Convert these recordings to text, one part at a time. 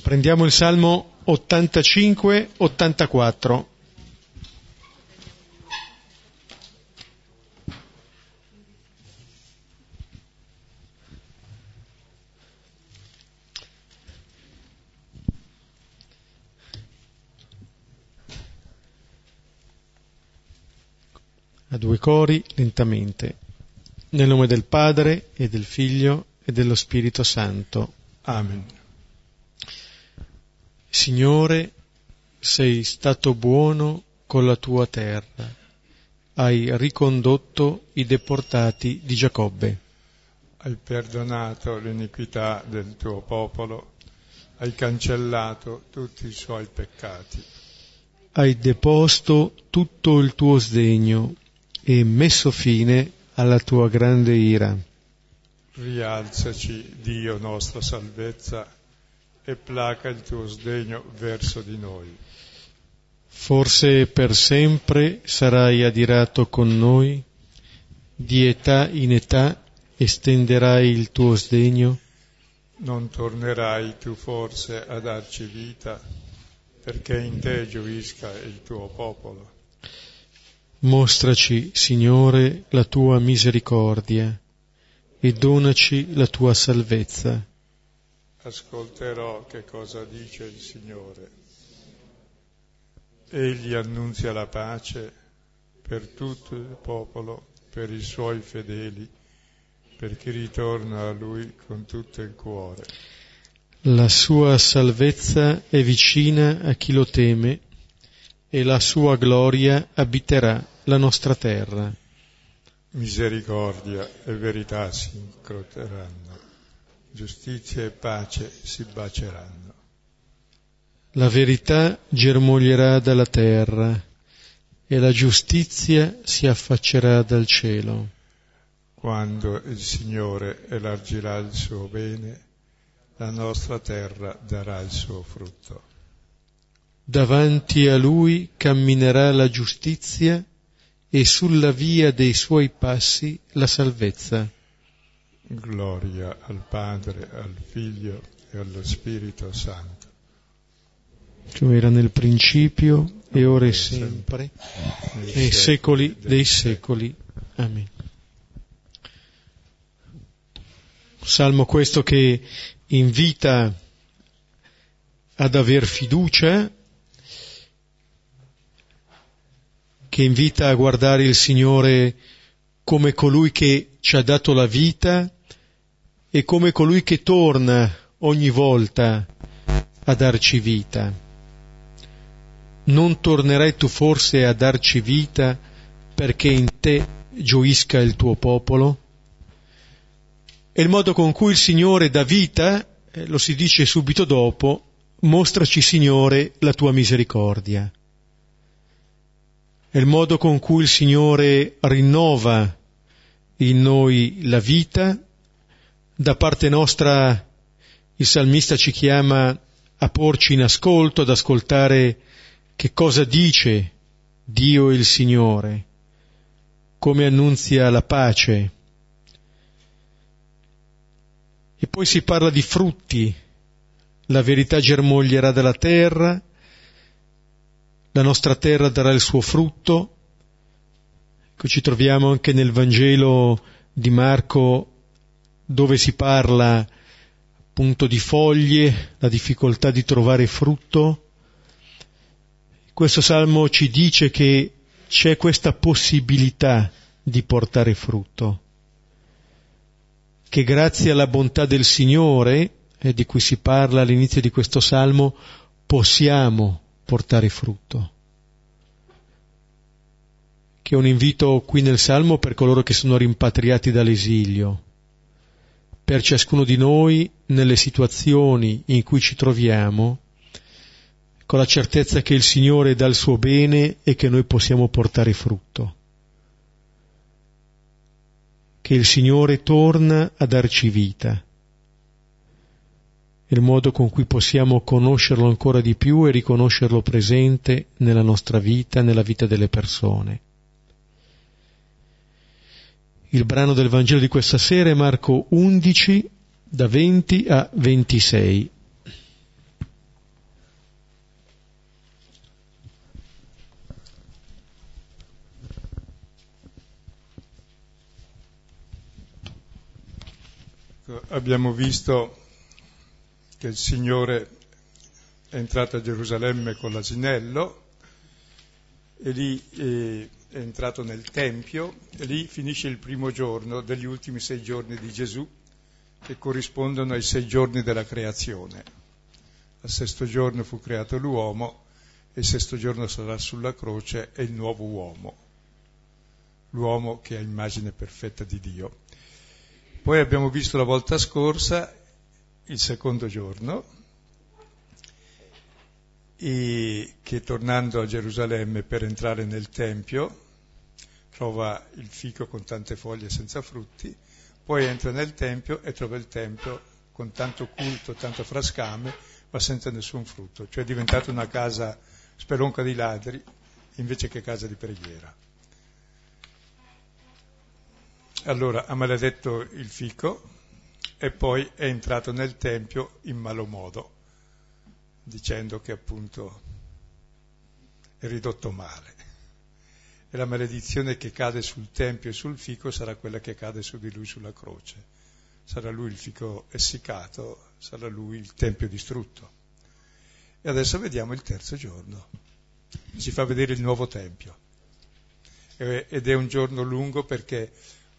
Prendiamo il Salmo 85-84. A due cori, lentamente. Nel nome del Padre e del Figlio e dello Spirito Santo. Amen. Signore, sei stato buono con la tua terra, hai ricondotto i deportati di Giacobbe. Hai perdonato l'iniquità del tuo popolo, hai cancellato tutti i suoi peccati. Hai deposto tutto il tuo sdegno e messo fine alla tua grande ira. Rialzaci, Dio nostra salvezza, e placa il tuo sdegno verso di noi. Forse per sempre sarai adirato con noi, di età in età estenderai il tuo sdegno. Non tornerai tu forse a darci vita, perché in te gioisca il tuo popolo. Mostraci, Signore, la tua misericordia e donaci la tua salvezza ascolterò che cosa dice il Signore. Egli annunzia la pace per tutto il popolo, per i suoi fedeli, per chi ritorna a Lui con tutto il cuore. La sua salvezza è vicina a chi lo teme e la sua gloria abiterà la nostra terra. Misericordia e verità si incroteranno giustizia e pace si baceranno. La verità germoglierà dalla terra e la giustizia si affaccerà dal cielo. Quando il Signore elargirà il suo bene, la nostra terra darà il suo frutto. Davanti a lui camminerà la giustizia e sulla via dei suoi passi la salvezza. Gloria al Padre, al Figlio e allo Spirito Santo. Come era nel principio e ora e sempre, nei secoli dei secoli. Amen. Salmo questo che invita ad aver fiducia, che invita a guardare il Signore come colui che ci ha dato la vita e come colui che torna ogni volta a darci vita. Non tornerai tu forse a darci vita perché in te gioisca il tuo popolo? E il modo con cui il Signore dà vita, eh, lo si dice subito dopo, mostraci Signore la tua misericordia. È il modo con cui il Signore rinnova in noi la vita da parte nostra il salmista ci chiama a porci in ascolto, ad ascoltare che cosa dice Dio il Signore, come annunzia la pace. E poi si parla di frutti, la verità germoglierà dalla terra, la nostra terra darà il suo frutto. Ecco, ci troviamo anche nel Vangelo di Marco dove si parla appunto di foglie, la difficoltà di trovare frutto. Questo salmo ci dice che c'è questa possibilità di portare frutto, che grazie alla bontà del Signore, eh, di cui si parla all'inizio di questo salmo, possiamo portare frutto. Che è un invito qui nel salmo per coloro che sono rimpatriati dall'esilio per ciascuno di noi nelle situazioni in cui ci troviamo, con la certezza che il Signore dà il suo bene e che noi possiamo portare frutto. Che il Signore torna a darci vita il modo con cui possiamo conoscerlo ancora di più e riconoscerlo presente nella nostra vita, nella vita delle persone. Il brano del Vangelo di questa sera è Marco 11, da 20 a 26. Abbiamo visto che il Signore è entrato a Gerusalemme con l'asinello e lì eh, è entrato nel Tempio e lì finisce il primo giorno degli ultimi sei giorni di Gesù che corrispondono ai sei giorni della creazione. Al sesto giorno fu creato l'uomo e il sesto giorno sarà sulla croce e il nuovo uomo, l'uomo che ha immagine perfetta di Dio. Poi abbiamo visto la volta scorsa il secondo giorno, e che tornando a Gerusalemme per entrare nel Tempio trova il fico con tante foglie senza frutti, poi entra nel Tempio e trova il Tempio con tanto culto, tanto frascame, ma senza nessun frutto, cioè è diventata una casa speronca di ladri invece che casa di preghiera. Allora ha maledetto il fico e poi è entrato nel Tempio in malo modo, dicendo che appunto è ridotto male. E la maledizione che cade sul Tempio e sul fico sarà quella che cade su di lui sulla croce. Sarà lui il fico essiccato, sarà lui il Tempio distrutto. E adesso vediamo il terzo giorno. Ci fa vedere il nuovo Tempio. Ed è un giorno lungo perché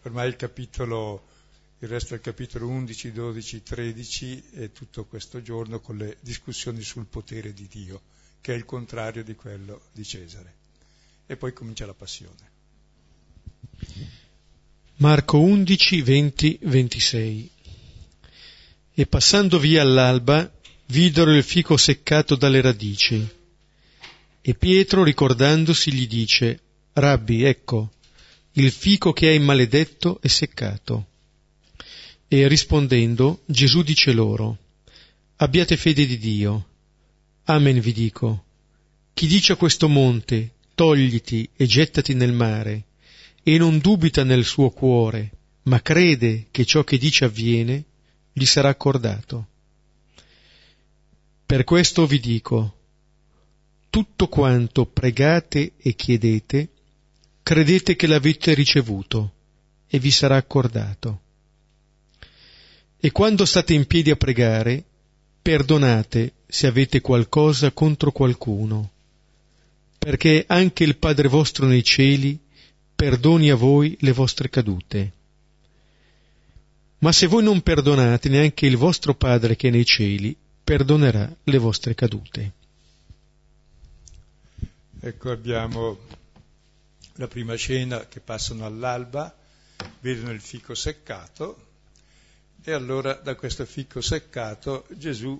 ormai il capitolo, il resto del capitolo 11, 12, 13 è tutto questo giorno con le discussioni sul potere di Dio, che è il contrario di quello di Cesare. E poi comincia la passione. Marco 11, 20, 26 E passando via all'alba, videro il fico seccato dalle radici. E Pietro, ricordandosi, gli dice, Rabbi, ecco, il fico che hai maledetto è seccato. E rispondendo, Gesù dice loro, abbiate fede di Dio. Amen vi dico. Chi dice a questo monte, togliti e gettati nel mare, e non dubita nel suo cuore, ma crede che ciò che dice avviene, gli sarà accordato. Per questo vi dico, tutto quanto pregate e chiedete, credete che l'avete ricevuto e vi sarà accordato. E quando state in piedi a pregare, perdonate se avete qualcosa contro qualcuno, perché anche il Padre vostro nei cieli perdoni a voi le vostre cadute. Ma se voi non perdonate, neanche il vostro Padre che è nei cieli perdonerà le vostre cadute. Ecco abbiamo la prima scena che passano all'alba, vedono il fico seccato e allora da questo fico seccato Gesù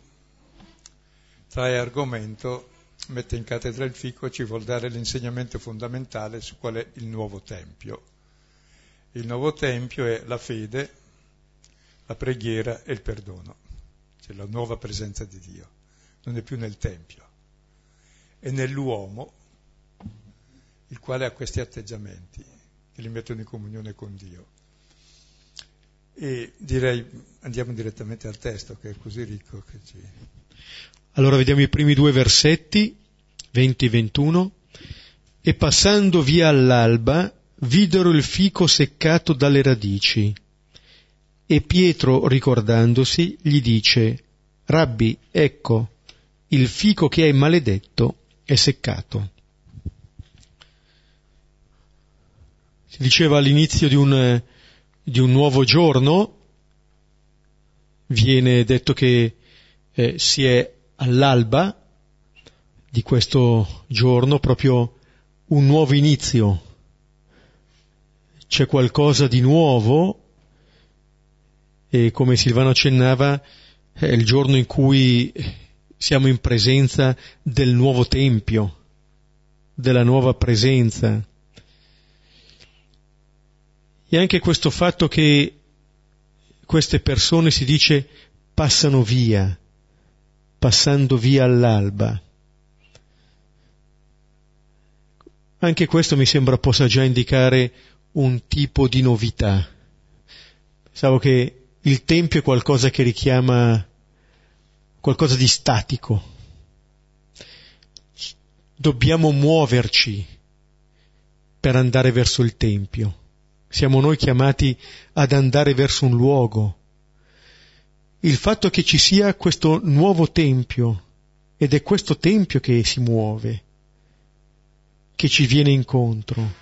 trae argomento, mette in cattedra il fico, ci vuol dare l'insegnamento fondamentale su qual è il nuovo Tempio. Il nuovo Tempio è la fede, la preghiera e il perdono, cioè la nuova presenza di Dio, non è più nel Tempio, è nell'uomo il quale ha questi atteggiamenti che li mettono in comunione con Dio. E direi andiamo direttamente al testo che è così ricco che ci... Allora vediamo i primi due versetti, 20-21. E passando via all'alba, videro il fico seccato dalle radici. E Pietro, ricordandosi, gli dice, Rabbi, ecco, il fico che hai maledetto è seccato. si diceva all'inizio di un, di un nuovo giorno, viene detto che eh, si è all'alba di questo giorno proprio un nuovo inizio, c'è qualcosa di nuovo e come Silvano accennava è il giorno in cui siamo in presenza del nuovo Tempio, della nuova presenza e anche questo fatto che queste persone si dice passano via, passando via all'alba. Anche questo mi sembra possa già indicare un tipo di novità. Pensavo che il Tempio è qualcosa che richiama qualcosa di statico. Dobbiamo muoverci per andare verso il Tempio siamo noi chiamati ad andare verso un luogo, il fatto che ci sia questo nuovo tempio ed è questo tempio che si muove, che ci viene incontro.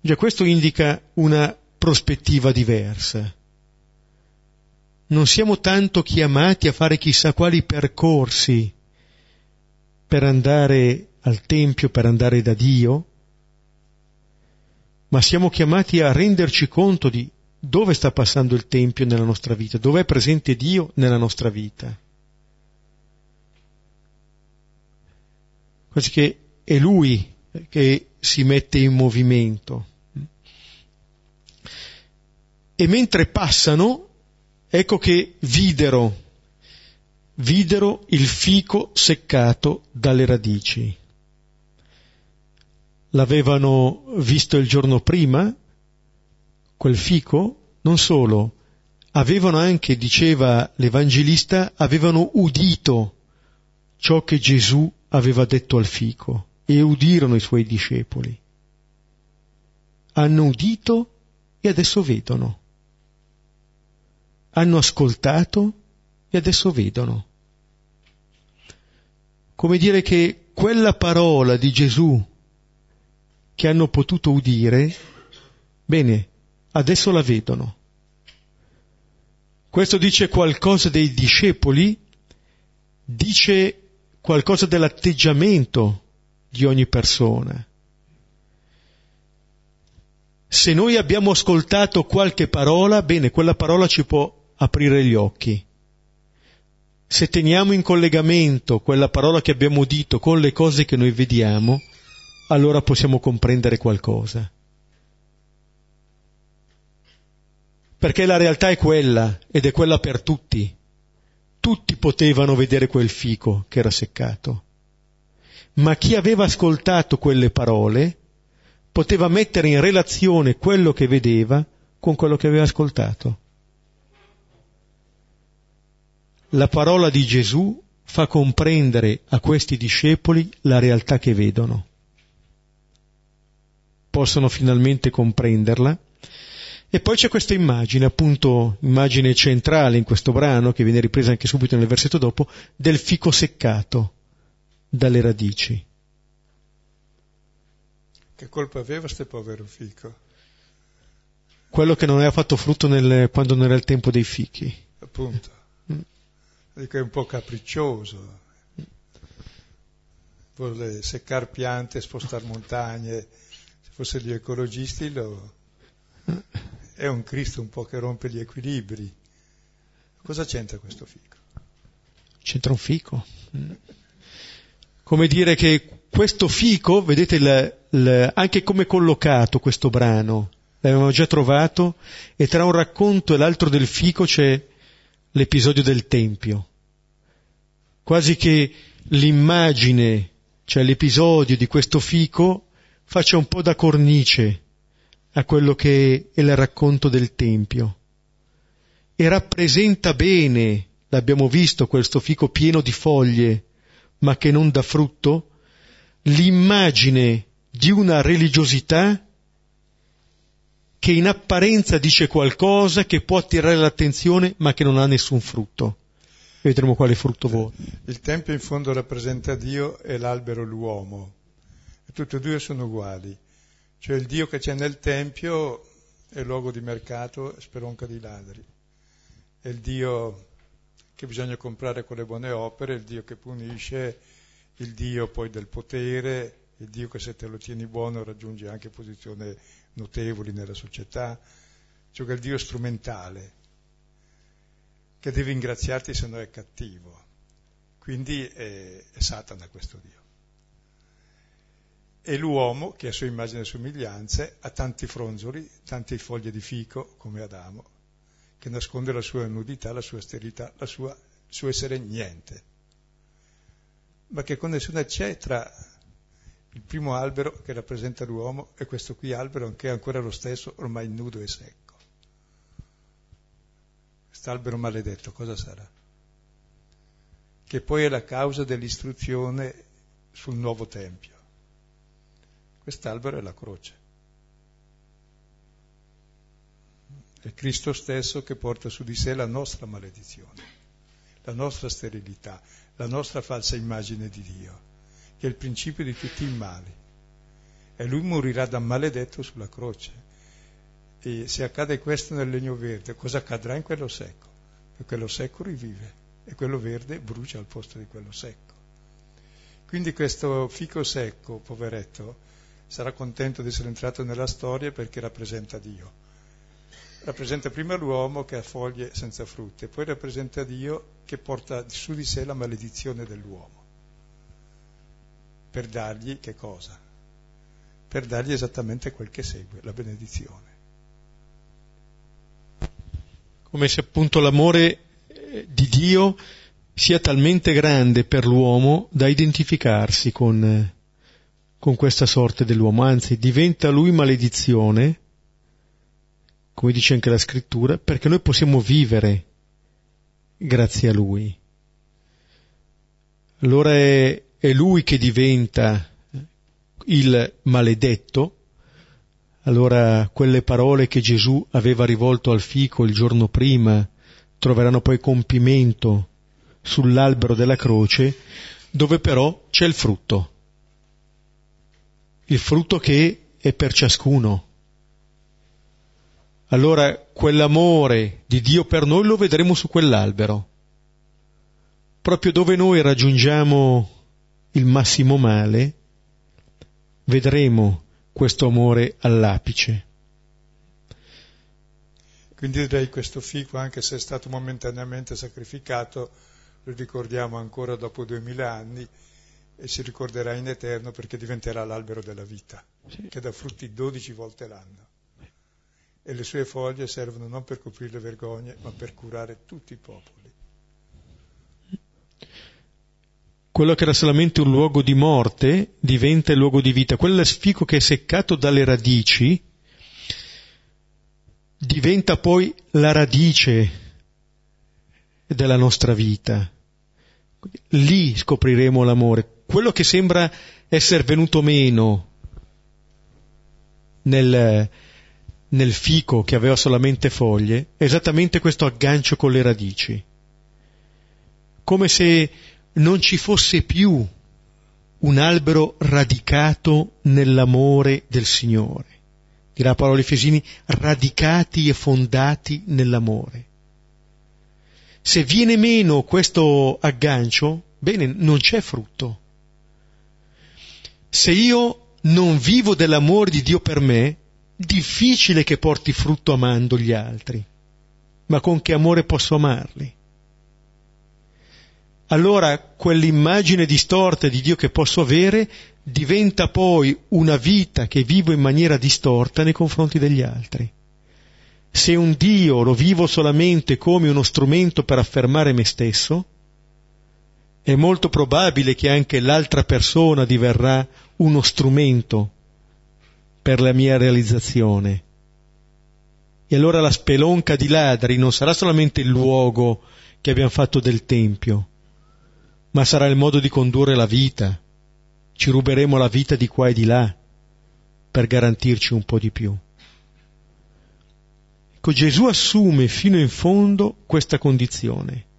Già questo indica una prospettiva diversa. Non siamo tanto chiamati a fare chissà quali percorsi per andare al Tempio, per andare da Dio, ma siamo chiamati a renderci conto di dove sta passando il Tempio nella nostra vita, dove è presente Dio nella nostra vita. Quasi che è Lui che si mette in movimento. E mentre passano, ecco che videro, videro il fico seccato dalle radici. L'avevano visto il giorno prima, quel fico, non solo, avevano anche, diceva l'Evangelista, avevano udito ciò che Gesù aveva detto al fico e udirono i suoi discepoli. Hanno udito e adesso vedono. Hanno ascoltato e adesso vedono. Come dire che quella parola di Gesù che hanno potuto udire, bene, adesso la vedono. Questo dice qualcosa dei discepoli, dice qualcosa dell'atteggiamento di ogni persona. Se noi abbiamo ascoltato qualche parola, bene, quella parola ci può aprire gli occhi. Se teniamo in collegamento quella parola che abbiamo udito con le cose che noi vediamo, allora possiamo comprendere qualcosa. perché la realtà è quella ed è quella per tutti. Tutti potevano vedere quel fico che era seccato, ma chi aveva ascoltato quelle parole poteva mettere in relazione quello che vedeva con quello che aveva ascoltato. La parola di Gesù fa comprendere a questi discepoli la realtà che vedono. Possono finalmente comprenderla e poi c'è questa immagine, appunto, immagine centrale in questo brano, che viene ripresa anche subito nel versetto dopo, del fico seccato dalle radici. Che colpa aveva questo povero fico? Quello che non aveva fatto frutto nel, quando non era il tempo dei fichi. Appunto. Mm. Dico, è un po' capriccioso. Vuole seccare piante, spostare montagne. Se fossero gli ecologisti lo è un Cristo un po' che rompe gli equilibri. Cosa c'entra questo fico? C'entra un fico. Come dire che questo fico, vedete il, il, anche come è collocato questo brano, l'avevamo già trovato, e tra un racconto e l'altro del fico c'è l'episodio del Tempio. Quasi che l'immagine, cioè l'episodio di questo fico, faccia un po' da cornice a quello che è il racconto del Tempio e rappresenta bene, l'abbiamo visto, questo fico pieno di foglie, ma che non dà frutto, l'immagine di una religiosità che in apparenza dice qualcosa che può attirare l'attenzione ma che non ha nessun frutto. Vedremo quale frutto vuole. Il Tempio in fondo rappresenta Dio e l'albero l'uomo. E tutti e due sono uguali. Cioè il Dio che c'è nel Tempio è luogo di mercato, speronca di ladri. È il Dio che bisogna comprare con le buone opere, il Dio che punisce, il Dio poi del potere, il Dio che se te lo tieni buono raggiunge anche posizioni notevoli nella società, cioè che è il Dio strumentale, che deve ingraziarti se no è cattivo. Quindi è, è Satana questo Dio. E l'uomo, che a sua immagine e somiglianze, ha tanti fronzoli, tante foglie di fico, come Adamo, che nasconde la sua nudità, la sua sterilità, la sua, il suo essere niente. Ma che connessione c'è tra il primo albero che rappresenta l'uomo e questo qui albero che è ancora lo stesso, ormai nudo e secco? Quest'albero maledetto cosa sarà? Che poi è la causa dell'istruzione sul nuovo Tempio. Quest'albero è la croce. È Cristo stesso che porta su di sé la nostra maledizione, la nostra sterilità, la nostra falsa immagine di Dio, che è il principio di tutti i mali. E lui morirà da maledetto sulla croce. E se accade questo nel legno verde, cosa accadrà in quello secco? Che quello secco rivive e quello verde brucia al posto di quello secco. Quindi questo fico secco, poveretto, sarà contento di essere entrato nella storia perché rappresenta Dio. Rappresenta prima l'uomo che ha foglie senza frutte, poi rappresenta Dio che porta su di sé la maledizione dell'uomo. Per dargli che cosa? Per dargli esattamente quel che segue, la benedizione. Come se appunto l'amore eh, di Dio sia talmente grande per l'uomo da identificarsi con, con questa sorte dell'uomo, anzi diventa lui maledizione, come dice anche la scrittura, perché noi possiamo vivere grazie a lui. Allora è, è lui che diventa il maledetto, allora quelle parole che Gesù aveva rivolto al fico il giorno prima troveranno poi compimento sull'albero della croce, dove però c'è il frutto, il frutto che è per ciascuno. Allora quell'amore di Dio per noi lo vedremo su quell'albero, proprio dove noi raggiungiamo il massimo male, vedremo questo amore all'apice. Quindi direi questo fico, anche se è stato momentaneamente sacrificato, lo ricordiamo ancora dopo duemila anni e si ricorderà in eterno perché diventerà l'albero della vita, sì. che dà frutti dodici volte l'anno. E le sue foglie servono non per coprire le vergogne, ma per curare tutti i popoli. Quello che era solamente un luogo di morte diventa il luogo di vita. Quel fico che è seccato dalle radici diventa poi la radice della nostra vita. Lì scopriremo l'amore. Quello che sembra essere venuto meno nel, nel fico che aveva solamente foglie è esattamente questo aggancio con le radici. Come se non ci fosse più un albero radicato nell'amore del Signore. Dirà Paolo Efesini, radicati e fondati nell'amore. Se viene meno questo aggancio, bene, non c'è frutto. Se io non vivo dell'amore di Dio per me, difficile che porti frutto amando gli altri. Ma con che amore posso amarli? Allora quell'immagine distorta di Dio che posso avere diventa poi una vita che vivo in maniera distorta nei confronti degli altri. Se un Dio lo vivo solamente come uno strumento per affermare me stesso, è molto probabile che anche l'altra persona diverrà uno strumento per la mia realizzazione. E allora la spelonca di ladri non sarà solamente il luogo che abbiamo fatto del Tempio, ma sarà il modo di condurre la vita. Ci ruberemo la vita di qua e di là per garantirci un po' di più. Ecco, Gesù assume fino in fondo questa condizione.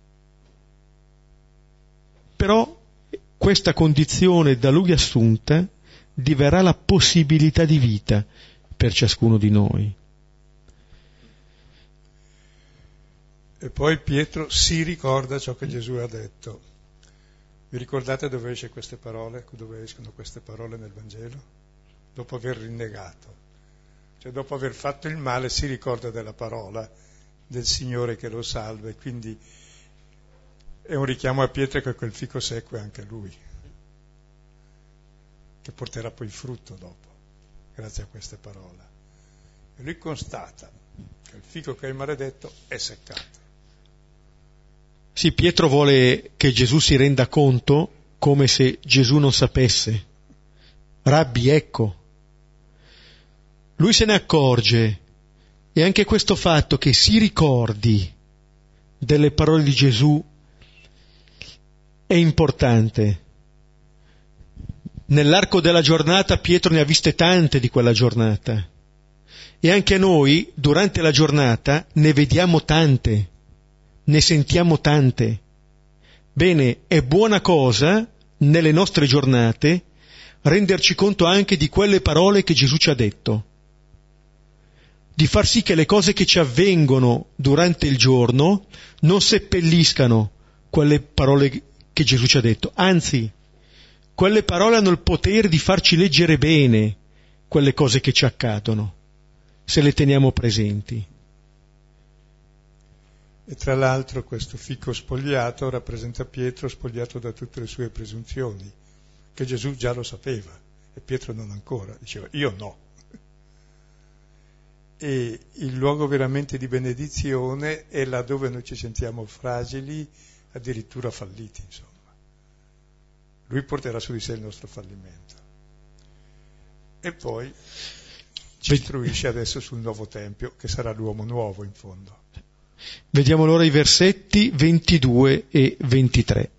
Però questa condizione da lui assunta diverrà la possibilità di vita per ciascuno di noi. E poi Pietro si ricorda ciò che Gesù ha detto. Vi ricordate dove esce queste parole, dove escono queste parole nel Vangelo? Dopo aver rinnegato cioè dopo aver fatto il male si ricorda della parola del Signore che lo salva e quindi è un richiamo a Pietro che quel fico secco è anche lui, che porterà poi frutto dopo, grazie a queste parole. E lui constata che il fico che è maledetto è seccato. Sì, Pietro vuole che Gesù si renda conto come se Gesù non sapesse. Rabbi, ecco, lui se ne accorge e anche questo fatto che si ricordi delle parole di Gesù è importante. Nell'arco della giornata Pietro ne ha viste tante di quella giornata E anche noi, durante la giornata, ne vediamo tante, ne sentiamo tante. Bene, è buona cosa, nelle nostre giornate, renderci conto anche di quelle parole che Gesù ci ha detto, di far sì che le cose che ci avvengono durante il giorno non seppelliscano quelle parole che Gesù ci ha detto, anzi, quelle parole hanno il potere di farci leggere bene quelle cose che ci accadono, se le teniamo presenti. E tra l'altro questo fico spogliato rappresenta Pietro spogliato da tutte le sue presunzioni, che Gesù già lo sapeva e Pietro non ancora, diceva io no. E il luogo veramente di benedizione è laddove noi ci sentiamo fragili, addirittura falliti, insomma. Lui porterà su di sé il nostro fallimento. E poi ci istruisce adesso sul nuovo Tempio, che sarà l'uomo nuovo in fondo. Vediamo allora i versetti 22 e 23.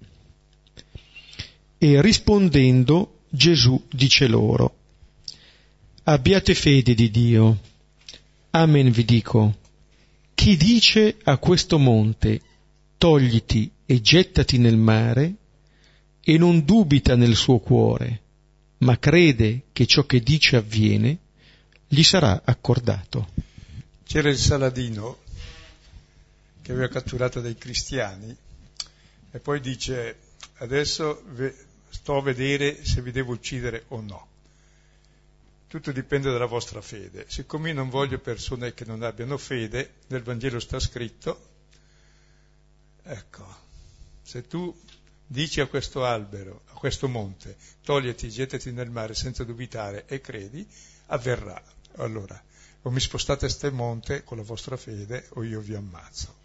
E rispondendo Gesù dice loro, abbiate fede di Dio. Amen vi dico. Chi dice a questo monte, togliti e gettati nel mare, e non dubita nel suo cuore, ma crede che ciò che dice avviene, gli sarà accordato. C'era il Saladino che aveva catturato dei cristiani e poi dice adesso sto a vedere se vi devo uccidere o no. Tutto dipende dalla vostra fede. Siccome io non voglio persone che non abbiano fede, nel Vangelo sta scritto, ecco, se tu dici a questo albero, a questo monte, toglieti, gettati nel mare senza dubitare e credi, avverrà. Allora, o mi spostate a ste monte con la vostra fede o io vi ammazzo.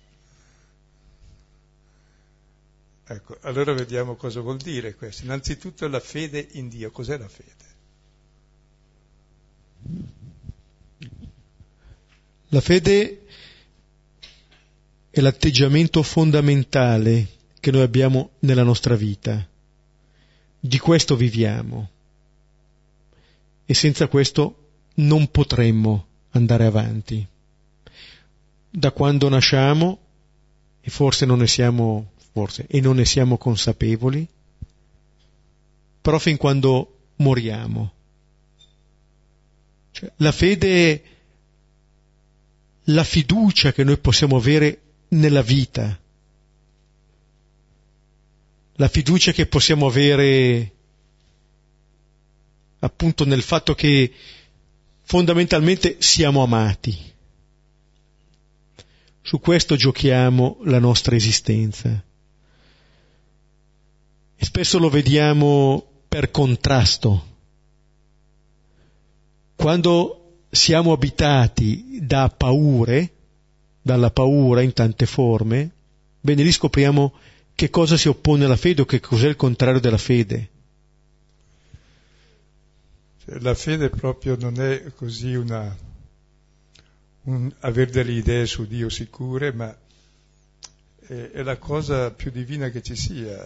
Ecco, allora vediamo cosa vuol dire questo. Innanzitutto la fede in Dio. Cos'è la fede? La fede è l'atteggiamento fondamentale che noi abbiamo nella nostra vita. Di questo viviamo. E senza questo non potremmo andare avanti. Da quando nasciamo, e forse non ne siamo forse, e non ne siamo consapevoli, però fin quando moriamo. Cioè, la fede la fiducia che noi possiamo avere nella vita, la fiducia che possiamo avere appunto nel fatto che fondamentalmente siamo amati. Su questo giochiamo la nostra esistenza. E spesso lo vediamo per contrasto. Quando siamo abitati da paure, dalla paura in tante forme, bene lì scopriamo che cosa si oppone alla fede o che cos'è il contrario della fede. Cioè, la fede proprio non è così una, un avere delle idee su Dio sicure, ma è, è la cosa più divina che ci sia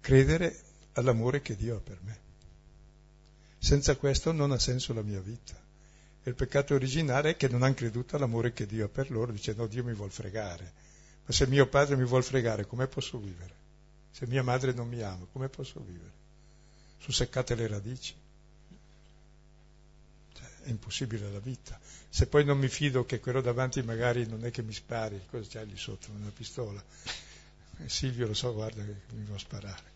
credere all'amore che Dio ha per me. Senza questo non ha senso la mia vita. E il peccato originale è che non hanno creduto all'amore che Dio ha per loro, dicendo Dio mi vuol fregare. Ma se mio padre mi vuol fregare, come posso vivere? Se mia madre non mi ama, come posso vivere? Sono seccate le radici. Cioè, è impossibile la vita. Se poi non mi fido che quello davanti magari non è che mi spari, cosa c'hai lì sotto? Una pistola. E Silvio lo so, guarda che mi va a sparare.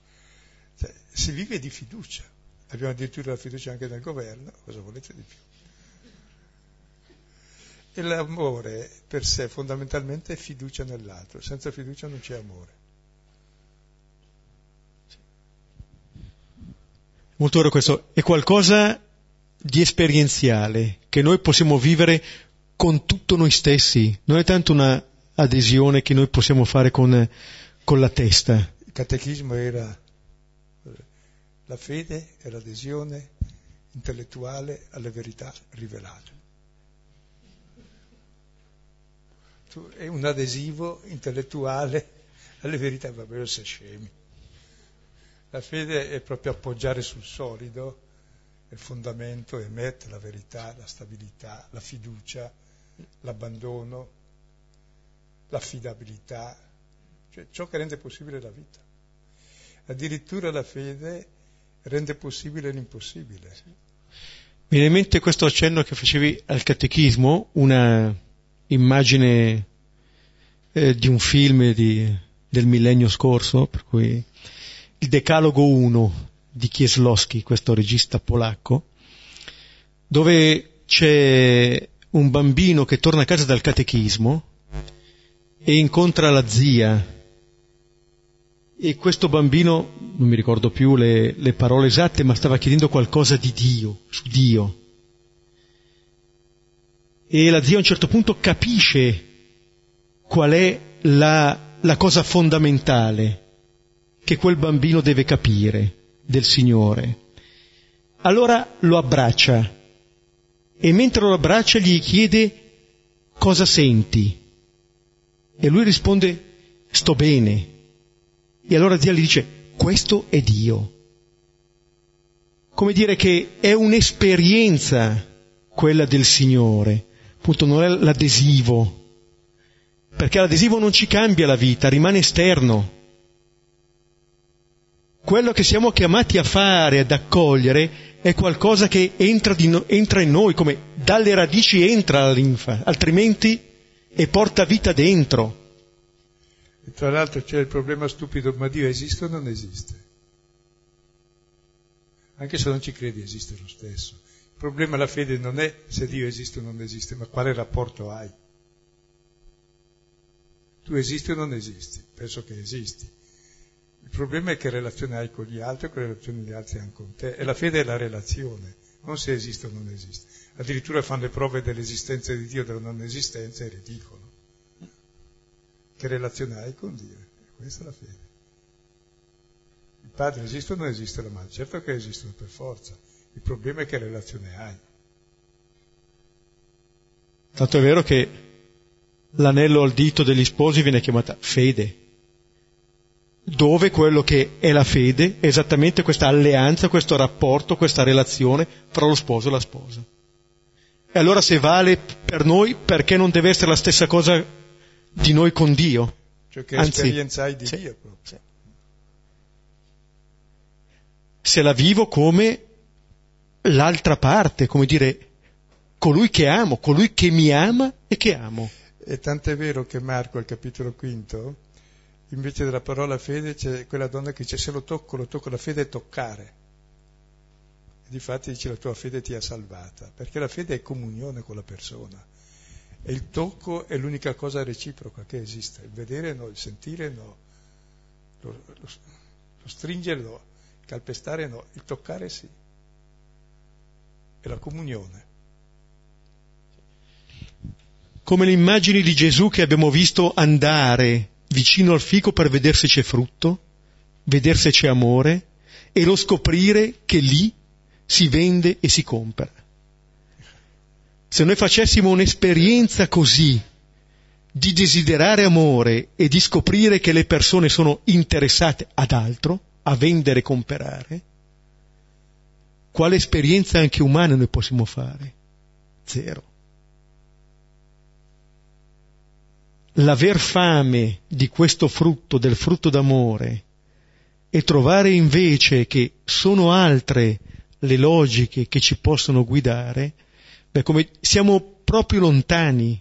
Cioè, si vive di fiducia. Abbiamo addirittura la fiducia anche nel governo, cosa volete di più? E l'amore per sé fondamentalmente è fiducia nell'altro, senza fiducia non c'è amore. Molto vero questo, è qualcosa di esperienziale che noi possiamo vivere con tutto noi stessi, non è tanto una adesione che noi possiamo fare con, con la testa. Il catechismo era la fede è l'adesione intellettuale alle verità rivelate. È un adesivo intellettuale alle verità, va bene, sei scemi. La fede è proprio appoggiare sul solido il fondamento, emet, la verità, la stabilità, la fiducia, l'abbandono, l'affidabilità, cioè ciò che rende possibile la vita. Addirittura la fede rende possibile l'impossibile. Mi viene in mente questo accenno che facevi al catechismo, una immagine eh, di un film di, del millennio scorso, per cui il Decalogo 1 di Kieslowski, questo regista polacco, dove c'è un bambino che torna a casa dal catechismo e incontra la zia e questo bambino, non mi ricordo più le, le parole esatte, ma stava chiedendo qualcosa di Dio, su Dio. E la zia a un certo punto capisce qual è la, la cosa fondamentale che quel bambino deve capire del Signore. Allora lo abbraccia e mentre lo abbraccia gli chiede cosa senti. E lui risponde sto bene. E allora zia gli dice questo è Dio. Come dire che è un'esperienza quella del Signore, appunto non è l'adesivo, perché l'adesivo non ci cambia la vita, rimane esterno. Quello che siamo chiamati a fare, ad accogliere, è qualcosa che entra, no, entra in noi, come dalle radici entra la linfa, altrimenti e porta vita dentro. E tra l'altro c'è il problema stupido, ma Dio esiste o non esiste? Anche se non ci credi esiste lo stesso. Il problema della fede non è se Dio esiste o non esiste, ma quale rapporto hai. Tu esisti o non esisti? Penso che esisti. Il problema è che relazione hai con gli altri o che relazione gli altri hanno con te. E la fede è la relazione, non se esiste o non esiste. Addirittura fanno le prove dell'esistenza di Dio o della non esistenza, è ridicolo. Che relazione hai con Dio? Questa è la fede. Il padre esiste o non esiste la madre? Certo che esistono per forza. Il problema è che relazione hai. Tanto è vero che l'anello al dito degli sposi viene chiamata fede dove quello che è la fede è esattamente questa alleanza, questo rapporto, questa relazione fra lo sposo e la sposa. E allora se vale per noi, perché non deve essere la stessa cosa di noi con Dio? Cioè che Anzi, esperienza hai di sì, Dio proprio. Sì. Se la vivo come l'altra parte, come dire, colui che amo, colui che mi ama e che amo. E tant'è vero che Marco al capitolo quinto invece della parola fede c'è quella donna che dice se lo tocco, lo tocco, la fede è toccare. E difatti dice la tua fede ti ha salvata, perché la fede è comunione con la persona. E il tocco è l'unica cosa reciproca che esiste, il vedere no, il sentire no, lo, lo, lo stringere no, il calpestare no, il toccare sì. È la comunione. Come le immagini di Gesù che abbiamo visto andare vicino al fico per vedere se c'è frutto, vedere se c'è amore e lo scoprire che lì si vende e si compra. Se noi facessimo un'esperienza così di desiderare amore e di scoprire che le persone sono interessate ad altro, a vendere e comprare, quale esperienza anche umana noi possiamo fare? Zero. L'aver fame di questo frutto, del frutto d'amore, e trovare invece che sono altre le logiche che ci possono guidare, beh, come siamo proprio lontani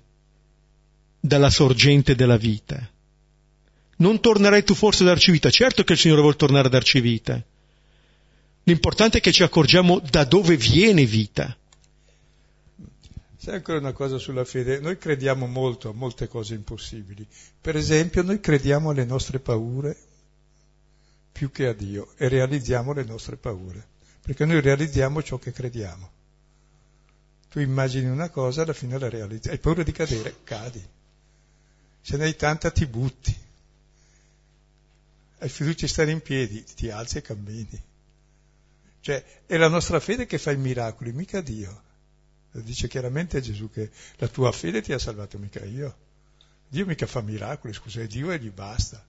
dalla sorgente della vita. Non tornerai tu forse a darci vita? Certo che il Signore vuole tornare a darci vita. L'importante è che ci accorgiamo da dove viene vita. C'è ancora una cosa sulla fede, noi crediamo molto a molte cose impossibili. Per esempio, noi crediamo alle nostre paure più che a Dio e realizziamo le nostre paure, perché noi realizziamo ciò che crediamo. Tu immagini una cosa, alla fine la realizzi. Hai paura di cadere, cadi. Se ne hai tanta, ti butti. Hai fiducia di stare in piedi, ti alzi e cammini. Cioè, è la nostra fede che fa i miracoli, mica Dio. Dice chiaramente Gesù che la tua fede ti ha salvato, mica io. Dio mica fa miracoli, scusa, è Dio e gli basta.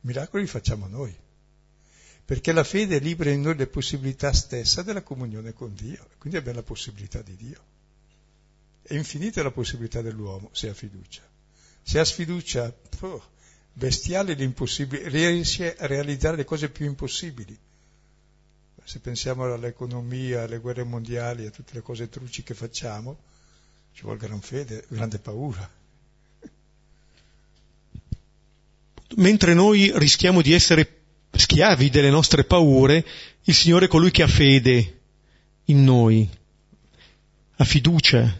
Miracoli li facciamo noi. perché la fede libera in noi le possibilità stesse della comunione con Dio, quindi abbiamo la possibilità di Dio. È infinita la possibilità dell'uomo se ha fiducia. Se ha sfiducia, oh, bestiale l'impossibile, riesce a realizzare le cose più impossibili. Se pensiamo all'economia, alle guerre mondiali, a tutte le cose truci che facciamo, ci vuole gran fede, grande paura. Mentre noi rischiamo di essere schiavi delle nostre paure, il Signore è colui che ha fede in noi, ha fiducia,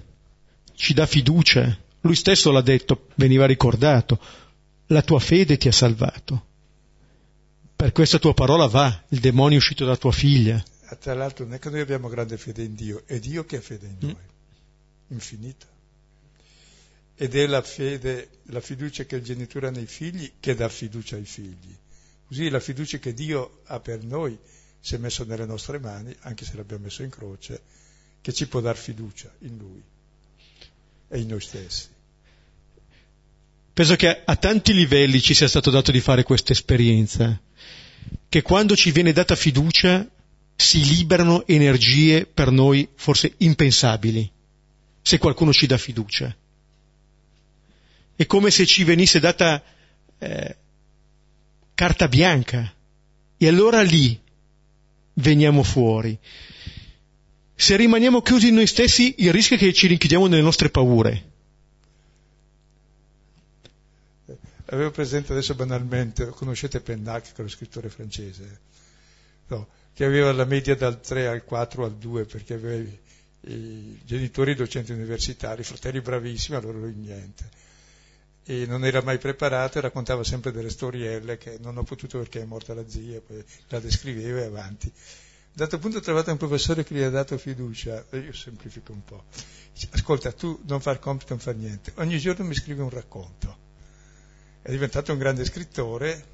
ci dà fiducia. Lui stesso l'ha detto, veniva ricordato, la tua fede ti ha salvato. Per questa tua parola va, il demonio è uscito da tua figlia. Tra l'altro non è che noi abbiamo grande fede in Dio, è Dio che ha fede in noi, mm. infinita. Ed è la fede, la fiducia che il genitore ha nei figli che dà fiducia ai figli. Così la fiducia che Dio ha per noi si è messo nelle nostre mani, anche se l'abbiamo messo in croce, che ci può dar fiducia in Lui e in noi stessi. Penso che a tanti livelli ci sia stato dato di fare questa esperienza, che quando ci viene data fiducia si liberano energie per noi forse impensabili, se qualcuno ci dà fiducia. È come se ci venisse data eh, carta bianca e allora lì veniamo fuori. Se rimaniamo chiusi in noi stessi, il rischio è che ci rinchiudiamo nelle nostre paure Avevo presente adesso banalmente, conoscete Pennac, che lo scrittore francese, no, che aveva la media dal 3 al 4 al 2 perché aveva i, genitori docenti universitari, fratelli bravissimi, allora lui niente. E non era mai preparato e raccontava sempre delle storielle che non ho potuto perché è morta la zia, poi la descriveva e avanti. Dato punto ho trovato un professore che gli ha dato fiducia, io semplifico un po'. Ascolta, tu non far compito, non far niente, ogni giorno mi scrivi un racconto è diventato un grande scrittore,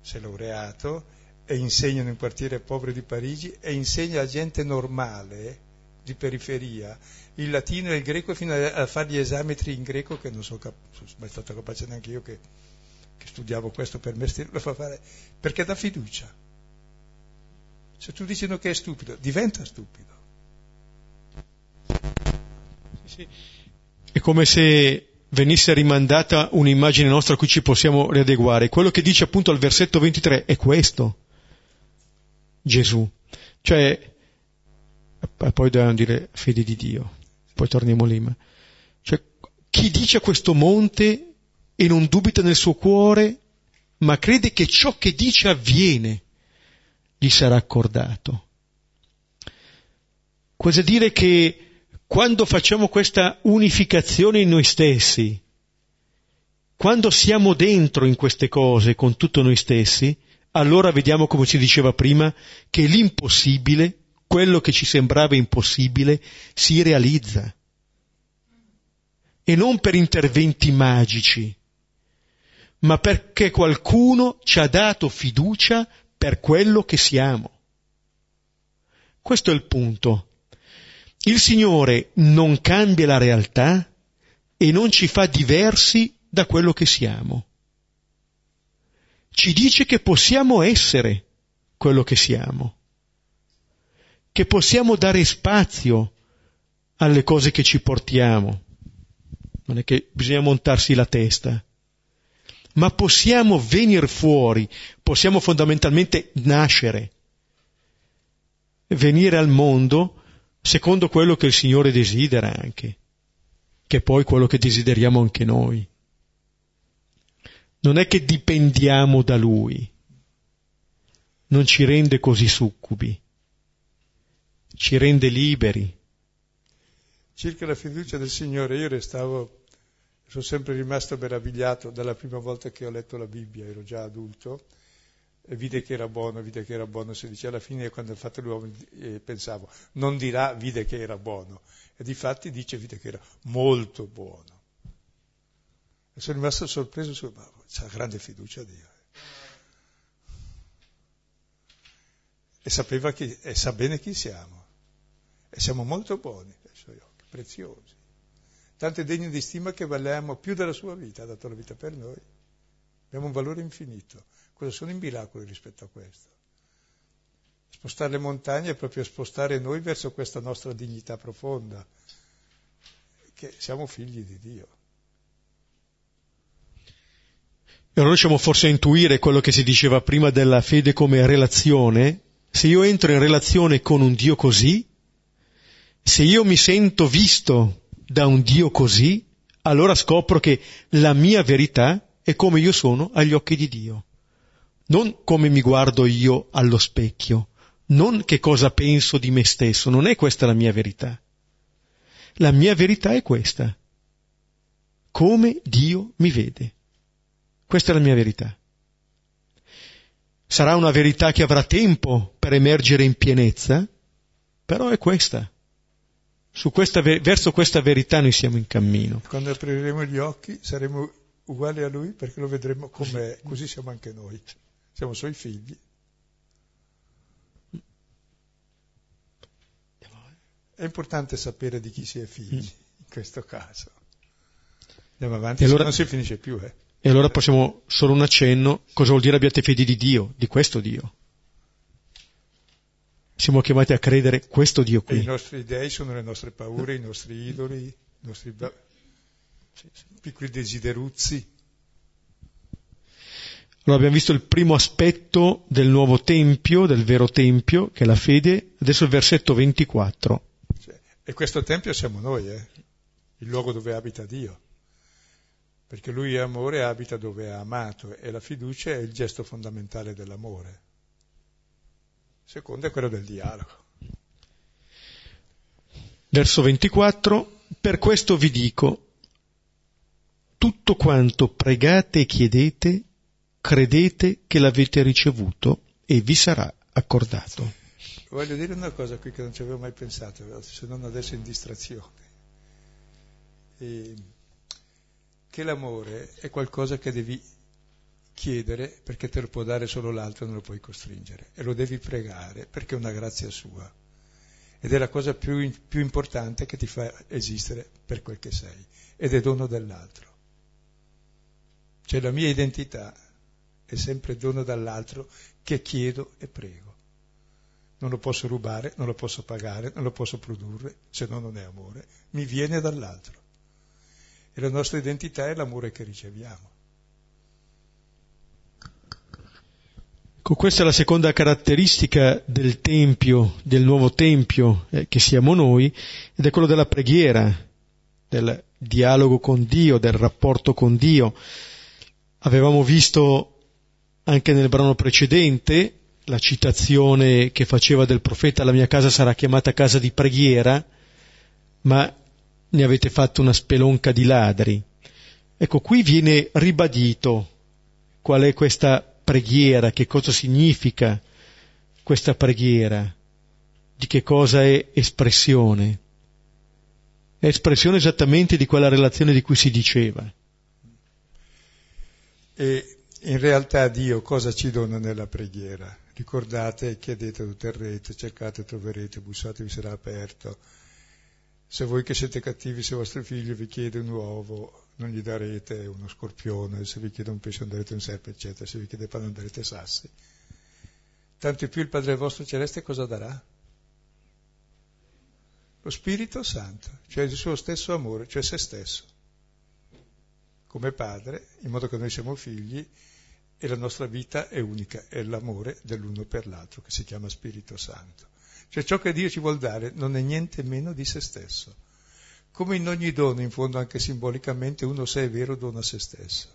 si è laureato e insegna in un quartiere povero di Parigi e insegna a gente normale di periferia il latino e il greco fino a, a fare gli esametri in greco che non sono, cap- mai stato capace neanche io che, che studiavo questo per me lo fa fare perché dà fiducia. Se tu dici no che è stupido, diventa stupido. Sì, sì. È come se venisse rimandata un'immagine nostra a cui ci possiamo riadeguare. Quello che dice appunto al versetto 23 è questo. Gesù. Cioè, poi dobbiamo dire fede di Dio, poi torniamo lì. Ma, cioè, chi dice a questo monte e non dubita nel suo cuore, ma crede che ciò che dice avviene, gli sarà accordato. Cosa dire che quando facciamo questa unificazione in noi stessi, quando siamo dentro in queste cose con tutto noi stessi, allora vediamo, come ci diceva prima, che l'impossibile, quello che ci sembrava impossibile, si realizza. E non per interventi magici, ma perché qualcuno ci ha dato fiducia per quello che siamo. Questo è il punto. Il Signore non cambia la realtà e non ci fa diversi da quello che siamo. Ci dice che possiamo essere quello che siamo, che possiamo dare spazio alle cose che ci portiamo. Non è che bisogna montarsi la testa, ma possiamo venire fuori, possiamo fondamentalmente nascere, venire al mondo secondo quello che il Signore desidera anche, che è poi quello che desideriamo anche noi. Non è che dipendiamo da Lui, non ci rende così succubi, ci rende liberi. Circa la fiducia del Signore, io restavo, sono sempre rimasto meravigliato dalla prima volta che ho letto la Bibbia, ero già adulto, vide che era buono, vide che era buono, si dice alla fine quando ha fatto l'uomo eh, pensavo, non dirà vide che era buono, e di fatti dice vide che era molto buono. E sono rimasto sorpreso, su, ma c'ha grande fiducia a Dio. Eh. E sapeva chi, e sa bene chi siamo, e siamo molto buoni ai suoi occhi, preziosi. Tanto è degno di stima che valiamo più della sua vita, ha dato la vita per noi. Abbiamo un valore infinito. Cosa sono i miracoli rispetto a questo? Spostare le montagne è proprio spostare noi verso questa nostra dignità profonda, che siamo figli di Dio. E allora riusciamo forse a intuire quello che si diceva prima della fede come relazione. Se io entro in relazione con un Dio così, se io mi sento visto da un Dio così, allora scopro che la mia verità è come io sono agli occhi di Dio, non come mi guardo io allo specchio, non che cosa penso di me stesso, non è questa la mia verità. La mia verità è questa, come Dio mi vede. Questa è la mia verità. Sarà una verità che avrà tempo per emergere in pienezza, però è questa. Questa, verso questa verità noi siamo in cammino. Quando apriremo gli occhi saremo uguali a Lui perché lo vedremo com'è, così siamo anche noi. Siamo Suoi figli. È importante sapere di chi si è figli, in questo caso. Andiamo avanti, allora, non si finisce più. Eh. E allora possiamo solo un accenno, cosa vuol dire abbiate fede di Dio, di questo Dio. Siamo chiamati a credere questo Dio qui. E I nostri dei sono le nostre paure, i nostri idoli, i nostri piccoli desideruzzi. Allora abbiamo visto il primo aspetto del nuovo tempio, del vero tempio, che è la fede, adesso il versetto 24. E questo tempio siamo noi, eh? il luogo dove abita Dio. Perché lui è amore e abita dove è amato e la fiducia è il gesto fondamentale dell'amore secondo è quello del dialogo. Verso 24, per questo vi dico, tutto quanto pregate e chiedete, credete che l'avete ricevuto e vi sarà accordato. Voglio dire una cosa qui che non ci avevo mai pensato, se non adesso in distrazione. E che l'amore è qualcosa che devi chiedere perché te lo può dare solo l'altro, non lo puoi costringere. E lo devi pregare perché è una grazia sua. Ed è la cosa più, più importante che ti fa esistere per quel che sei. Ed è dono dell'altro. Cioè la mia identità è sempre dono dall'altro che chiedo e prego. Non lo posso rubare, non lo posso pagare, non lo posso produrre, se no non è amore. Mi viene dall'altro. E la nostra identità è l'amore che riceviamo. Ecco, questa è la seconda caratteristica del Tempio, del nuovo Tempio eh, che siamo noi, ed è quello della preghiera, del dialogo con Dio, del rapporto con Dio. Avevamo visto anche nel brano precedente la citazione che faceva del profeta la mia casa sarà chiamata casa di preghiera, ma ne avete fatto una spelonca di ladri. Ecco, qui viene ribadito qual è questa preghiera, che cosa significa questa preghiera, di che cosa è espressione. È espressione esattamente di quella relazione di cui si diceva. E in realtà Dio cosa ci dona nella preghiera? Ricordate, chiedete, otterrete, cercate, troverete, bussate, vi sarà aperto. Se voi che siete cattivi, se vostro figlio vi chiede un uovo, non gli darete uno scorpione, se vi chiede un pesce non darete un serpe, eccetera, se vi chiede pane non darete sassi. Tanto più il Padre vostro celeste cosa darà? Lo Spirito Santo, cioè il suo stesso amore, cioè se stesso. Come Padre, in modo che noi siamo figli e la nostra vita è unica, è l'amore dell'uno per l'altro, che si chiama Spirito Santo. Cioè ciò che Dio ci vuol dare non è niente meno di se stesso come in ogni dono, in fondo anche simbolicamente, uno se è vero dona a se stesso.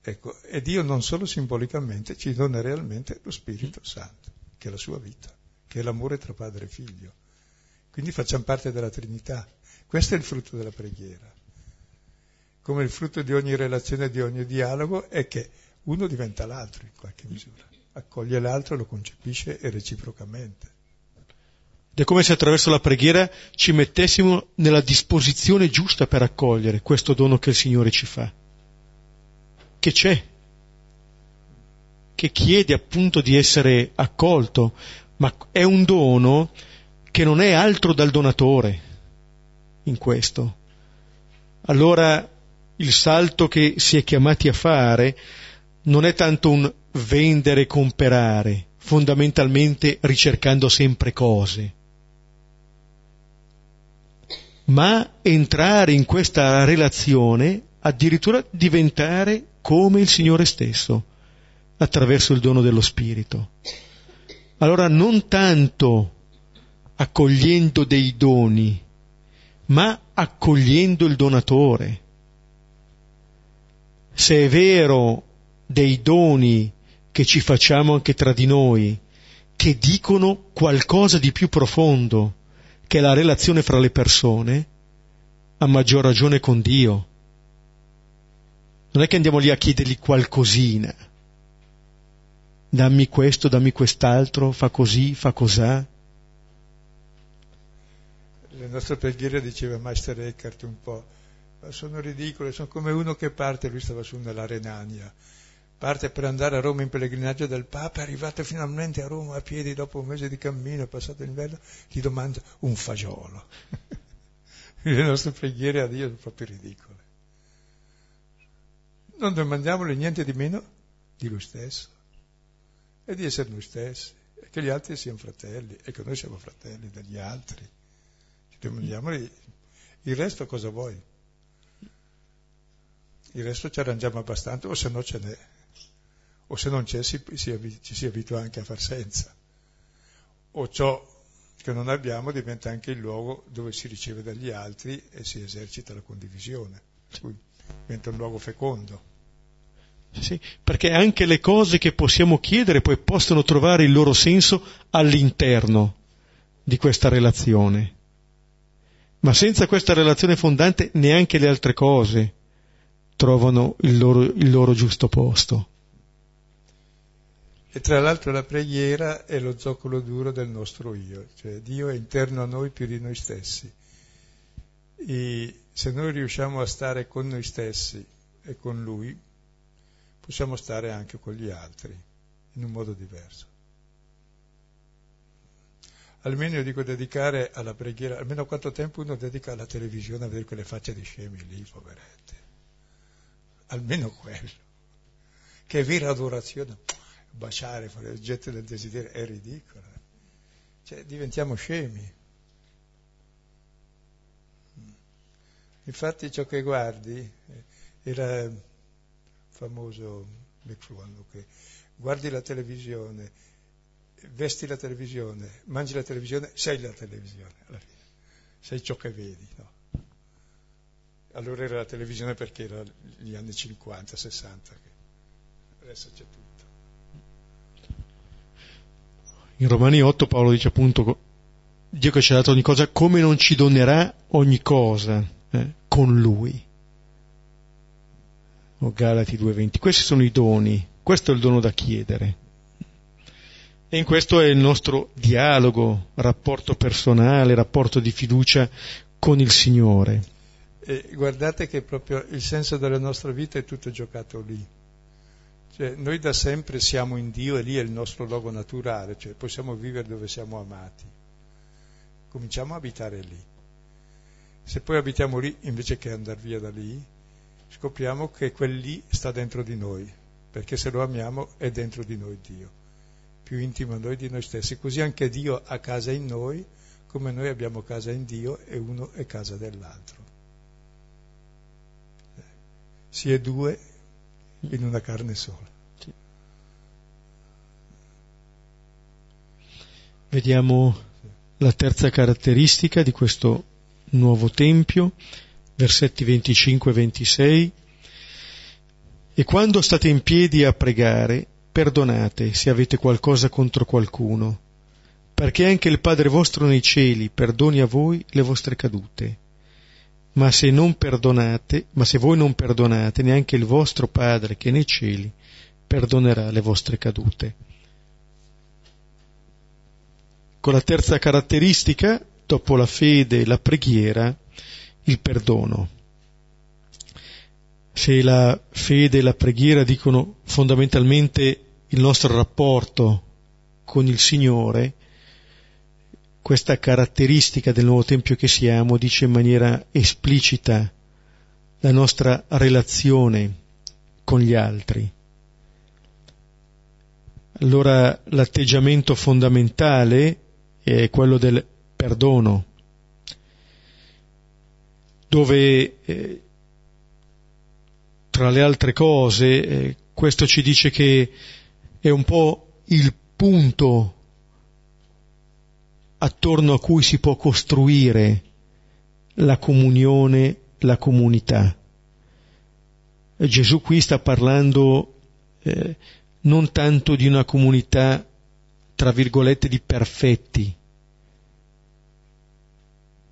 Ecco, e Dio non solo simbolicamente ci dona realmente lo Spirito Santo, che è la sua vita, che è l'amore tra padre e figlio. Quindi facciamo parte della Trinità. Questo è il frutto della preghiera. Come il frutto di ogni relazione, di ogni dialogo, è che uno diventa l'altro in qualche misura, accoglie l'altro, lo concepisce e reciprocamente. Ed è come se attraverso la preghiera ci mettessimo nella disposizione giusta per accogliere questo dono che il Signore ci fa. Che c'è, che chiede appunto di essere accolto, ma è un dono che non è altro dal donatore in questo. Allora il salto che si è chiamati a fare non è tanto un vendere e comperare, fondamentalmente ricercando sempre cose, ma entrare in questa relazione addirittura diventare come il Signore stesso, attraverso il dono dello Spirito. Allora non tanto accogliendo dei doni, ma accogliendo il donatore. Se è vero dei doni che ci facciamo anche tra di noi, che dicono qualcosa di più profondo, che la relazione fra le persone, a maggior ragione con Dio. Non è che andiamo lì a chiedergli qualcosina. Dammi questo, dammi quest'altro, fa così, fa cos'ha. Le nostre preghiere diceva Meister Eckhart un po', sono ridicole, sono come uno che parte, lui stava su nella Renania, parte per andare a Roma in pellegrinaggio del Papa, è arrivato finalmente a Roma a piedi dopo un mese di cammino, è passato l'inverno, gli domanda un fagiolo. Le nostre preghiere a Dio sono proprio ridicole non domandiamole niente di meno di lui stesso e di essere noi stessi e che gli altri siano fratelli e che noi siamo fratelli degli altri. Ci domandiamoli il resto cosa vuoi? Il resto ci arrangiamo abbastanza o se no ce n'è. O se non c'è si, si, ci si abitua anche a far senza. O ciò che non abbiamo diventa anche il luogo dove si riceve dagli altri e si esercita la condivisione, diventa un luogo fecondo. Sì, perché anche le cose che possiamo chiedere poi possono trovare il loro senso all'interno di questa relazione. Ma senza questa relazione fondante neanche le altre cose trovano il loro, il loro giusto posto. E tra l'altro la preghiera è lo zoccolo duro del nostro io, cioè Dio è interno a noi più di noi stessi. E se noi riusciamo a stare con noi stessi e con Lui, possiamo stare anche con gli altri in un modo diverso. Almeno io dico dedicare alla preghiera, almeno quanto tempo uno dedica alla televisione a vedere quelle facce di scemi lì, poveretti. Almeno quello. Che vera adorazione, baciare, fare oggetto del desiderio, è ridicolo. Cioè, diventiamo scemi. Infatti ciò che guardi eh, era famoso McFluhan, che guardi la televisione, vesti la televisione, mangi la televisione, sei la televisione alla fine, sei ciò che vedi. No? Allora era la televisione perché era gli anni 50, 60, adesso c'è tutto. In Romani 8 Paolo dice appunto Dio che ci ha dato ogni cosa come non ci donerà ogni cosa eh, con lui o Galati 2.20. Questi sono i doni, questo è il dono da chiedere. E in questo è il nostro dialogo, rapporto personale, rapporto di fiducia con il Signore. E guardate che proprio il senso della nostra vita è tutto giocato lì. Cioè, noi da sempre siamo in Dio e lì è il nostro luogo naturale, cioè possiamo vivere dove siamo amati. Cominciamo a abitare lì. Se poi abitiamo lì invece che andare via da lì, scopriamo che quel lì sta dentro di noi, perché se lo amiamo è dentro di noi Dio, più intimo a noi di noi stessi. Così anche Dio ha casa in noi, come noi abbiamo casa in Dio e uno è casa dell'altro. Si è due in una carne sola. Vediamo la terza caratteristica di questo nuovo Tempio versetti 25 e 26. E quando state in piedi a pregare, perdonate se avete qualcosa contro qualcuno, perché anche il Padre vostro nei cieli perdoni a voi le vostre cadute. Ma se non perdonate, ma se voi non perdonate, neanche il vostro Padre che è nei cieli perdonerà le vostre cadute. Con la terza caratteristica, dopo la fede e la preghiera, il perdono. Se la fede e la preghiera dicono fondamentalmente il nostro rapporto con il Signore, questa caratteristica del nuovo Tempio che siamo dice in maniera esplicita la nostra relazione con gli altri. Allora l'atteggiamento fondamentale è quello del perdono, dove eh, tra le altre cose eh, questo ci dice che è un po' il punto attorno a cui si può costruire la comunione, la comunità. Gesù qui sta parlando eh, non tanto di una comunità, tra virgolette, di perfetti,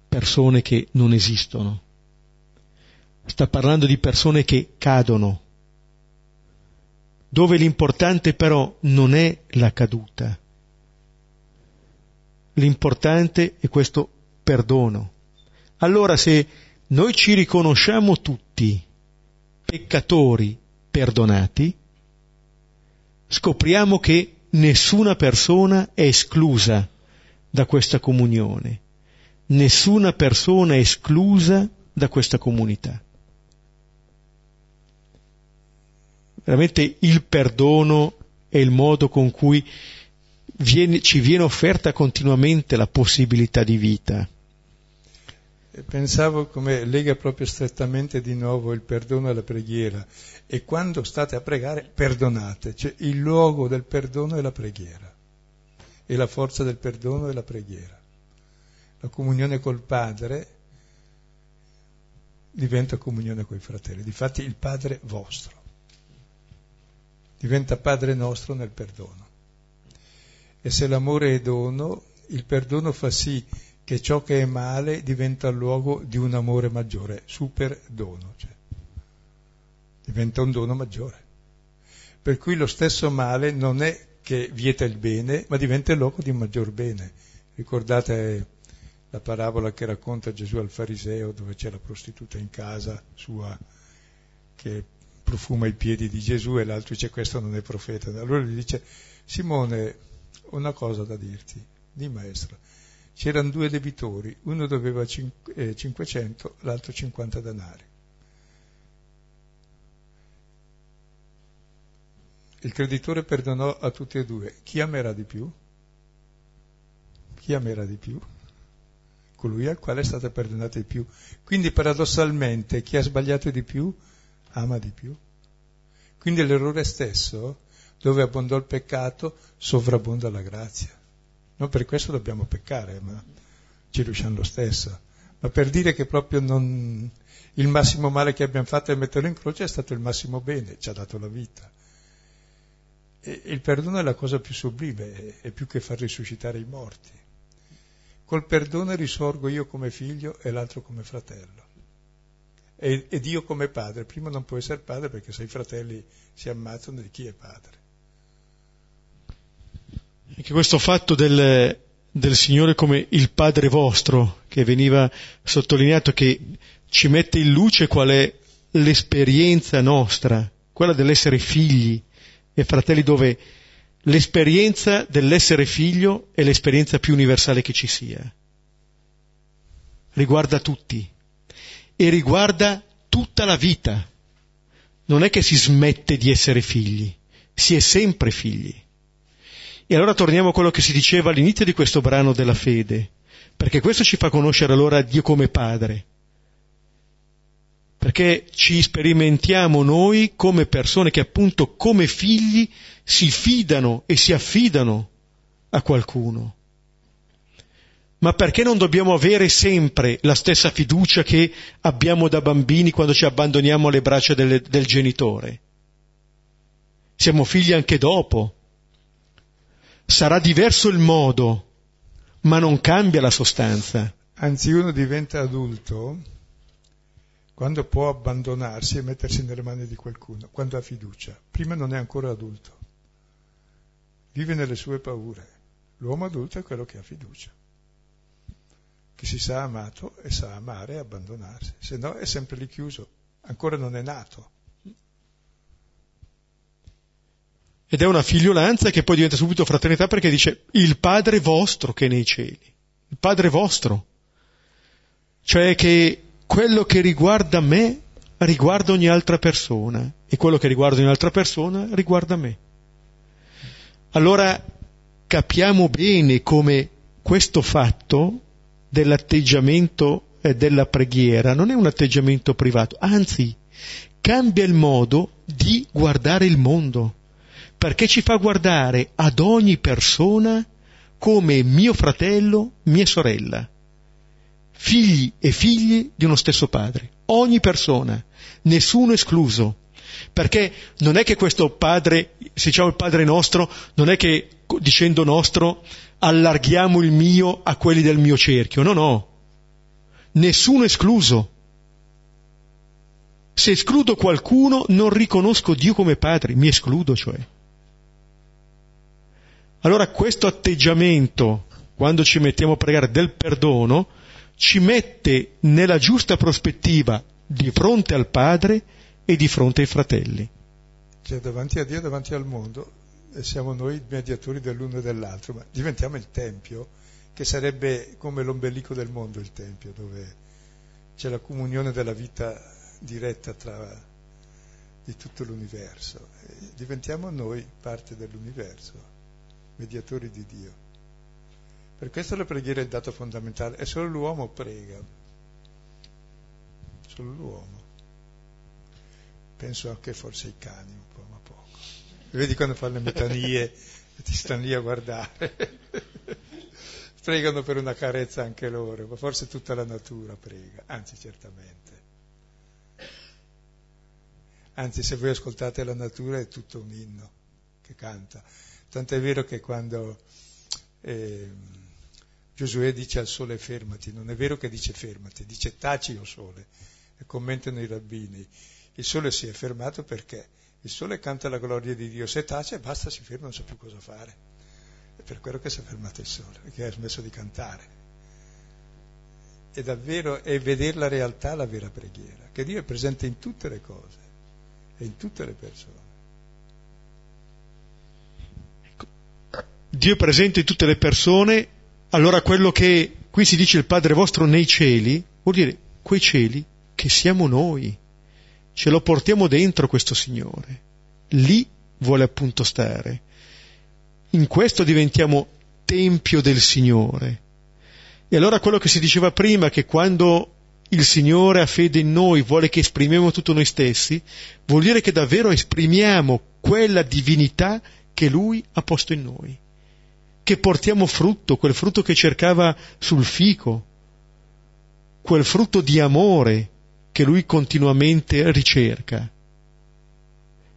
persone che non esistono. Sta parlando di persone che cadono, dove l'importante però non è la caduta. L'importante è questo perdono. Allora se noi ci riconosciamo tutti peccatori perdonati, scopriamo che nessuna persona è esclusa da questa comunione, nessuna persona è esclusa da questa comunità. Veramente il perdono è il modo con cui viene, ci viene offerta continuamente la possibilità di vita. Pensavo come lega proprio strettamente di nuovo il perdono alla preghiera e quando state a pregare perdonate, cioè il luogo del perdono è la preghiera e la forza del perdono è la preghiera. La comunione col Padre diventa comunione con i fratelli, difatti il Padre vostro diventa Padre nostro nel perdono. E se l'amore è dono, il perdono fa sì che ciò che è male diventa luogo di un amore maggiore, super dono, cioè. diventa un dono maggiore. Per cui lo stesso male non è che vieta il bene, ma diventa il luogo di un maggior bene. Ricordate la parabola che racconta Gesù al fariseo dove c'è la prostituta in casa sua che profuma i piedi di Gesù e l'altro dice questo non è profeta. Allora gli dice Simone, una cosa da dirti, di maestro. C'erano due debitori, uno doveva 500, eh, l'altro 50 denari. Il creditore perdonò a tutti e due. Chi amerà di più? Chi amerà di più? Colui al quale è stata perdonata di più. Quindi paradossalmente chi ha sbagliato di più ama di più. Quindi l'errore stesso, dove abbondò il peccato, sovrabbonda la grazia. Non per questo dobbiamo peccare, ma ci riusciamo lo stesso. Ma per dire che proprio non... il massimo male che abbiamo fatto è metterlo in croce è stato il massimo bene, ci ha dato la vita. E il perdono è la cosa più sublime, è più che far risuscitare i morti. Col perdono risorgo io come figlio e l'altro come fratello e, e Dio come padre. Prima non può essere padre perché se i fratelli si ammazzano di chi è padre. Anche questo fatto del, del Signore come il Padre vostro, che veniva sottolineato, che ci mette in luce qual è l'esperienza nostra, quella dell'essere figli e fratelli, dove l'esperienza dell'essere figlio è l'esperienza più universale che ci sia. Riguarda tutti e riguarda tutta la vita. Non è che si smette di essere figli, si è sempre figli. E allora torniamo a quello che si diceva all'inizio di questo brano della fede, perché questo ci fa conoscere allora Dio come Padre, perché ci sperimentiamo noi come persone che appunto come figli si fidano e si affidano a qualcuno. Ma perché non dobbiamo avere sempre la stessa fiducia che abbiamo da bambini quando ci abbandoniamo alle braccia del, del genitore? Siamo figli anche dopo. Sarà diverso il modo, ma non cambia la sostanza. Anzi, uno diventa adulto quando può abbandonarsi e mettersi nelle mani di qualcuno, quando ha fiducia. Prima non è ancora adulto. Vive nelle sue paure. L'uomo adulto è quello che ha fiducia che si sa amato e sa amare e abbandonarsi, se no è sempre lì chiuso, ancora non è nato. Ed è una figliolanza che poi diventa subito fraternità perché dice il Padre vostro che è nei cieli, il Padre vostro. Cioè che quello che riguarda me riguarda ogni altra persona e quello che riguarda ogni altra persona riguarda me. allora capiamo bene come questo fatto dell'atteggiamento e della preghiera non è un atteggiamento privato, anzi cambia il modo di guardare il mondo, perché ci fa guardare ad ogni persona come mio fratello, mia sorella, figli e figlie di uno stesso padre, ogni persona, nessuno escluso, perché non è che questo padre, se diciamo il padre nostro, non è che dicendo nostro allarghiamo il mio a quelli del mio cerchio, no, no, nessuno escluso. Se escludo qualcuno non riconosco Dio come padre, mi escludo cioè. Allora questo atteggiamento, quando ci mettiamo a pregare del perdono, ci mette nella giusta prospettiva di fronte al Padre e di fronte ai fratelli. Cioè davanti a Dio, davanti al mondo, siamo noi mediatori dell'uno e dell'altro, ma diventiamo il Tempio, che sarebbe come l'ombelico del mondo il Tempio, dove c'è la comunione della vita diretta tra di tutto l'universo. Diventiamo noi parte dell'universo mediatori di Dio. Per questo la preghiera è il dato fondamentale, e solo l'uomo prega, solo l'uomo. Penso anche forse ai cani un po', ma poco. Vedi quando fanno le metanie ti stanno lì a guardare. Pregano per una carezza anche loro, ma forse tutta la natura prega, anzi certamente. Anzi, se voi ascoltate la natura è tutto un inno che canta. Tant'è vero che quando eh, Giosuè dice al sole fermati, non è vero che dice fermati, dice taci o sole, e commentano i rabbini. Il sole si è fermato perché il sole canta la gloria di Dio, se tace basta, si ferma, non sa più cosa fare. È per quello che si è fermato il sole, perché ha smesso di cantare. E davvero è vedere la realtà la vera preghiera, che Dio è presente in tutte le cose e in tutte le persone. Dio è presente in tutte le persone, allora quello che qui si dice il Padre vostro nei cieli, vuol dire quei cieli che siamo noi, ce lo portiamo dentro questo Signore, lì vuole appunto stare. In questo diventiamo tempio del Signore. E allora quello che si diceva prima, che quando il Signore ha fede in noi, vuole che esprimiamo tutto noi stessi, vuol dire che davvero esprimiamo quella divinità che Lui ha posto in noi che portiamo frutto, quel frutto che cercava sul fico, quel frutto di amore che lui continuamente ricerca,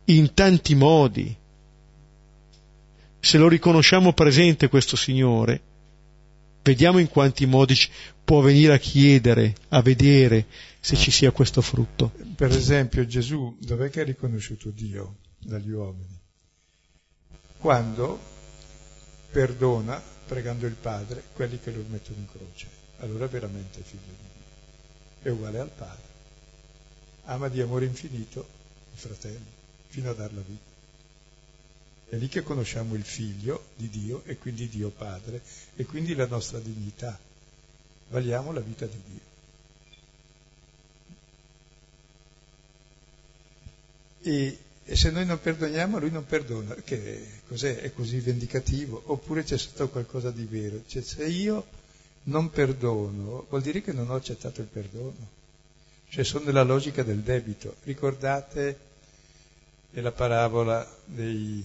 in tanti modi. Se lo riconosciamo presente questo Signore, vediamo in quanti modi può venire a chiedere, a vedere se ci sia questo frutto. Per esempio Gesù, dov'è che ha riconosciuto Dio dagli uomini? Quando perdona, pregando il Padre, quelli che lo mettono in croce. Allora veramente è figlio di Dio. È uguale al Padre. Ama di amore infinito i fratelli, fino a dar la vita. È lì che conosciamo il figlio di Dio e quindi Dio Padre e quindi la nostra dignità. Valiamo la vita di Dio. E e se noi non perdoniamo, lui non perdona. Che cos'è? È così vendicativo? Oppure c'è stato qualcosa di vero? Cioè, se io non perdono, vuol dire che non ho accettato il perdono. Cioè, sono nella logica del debito. Ricordate la parabola dei,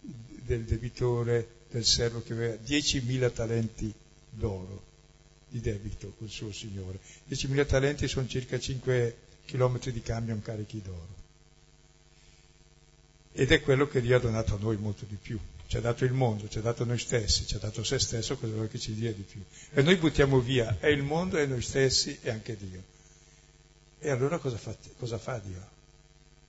del debitore, del servo che aveva 10.000 talenti d'oro di debito col suo signore. 10.000 talenti sono circa 5 chilometri di camion carichi d'oro ed è quello che Dio ha donato a noi molto di più. Ci ha dato il mondo, ci ha dato noi stessi, ci ha dato se stesso, cosa vuoi che ci dia di più? E noi buttiamo via e il mondo e noi stessi e anche Dio. E allora cosa fa, cosa fa Dio?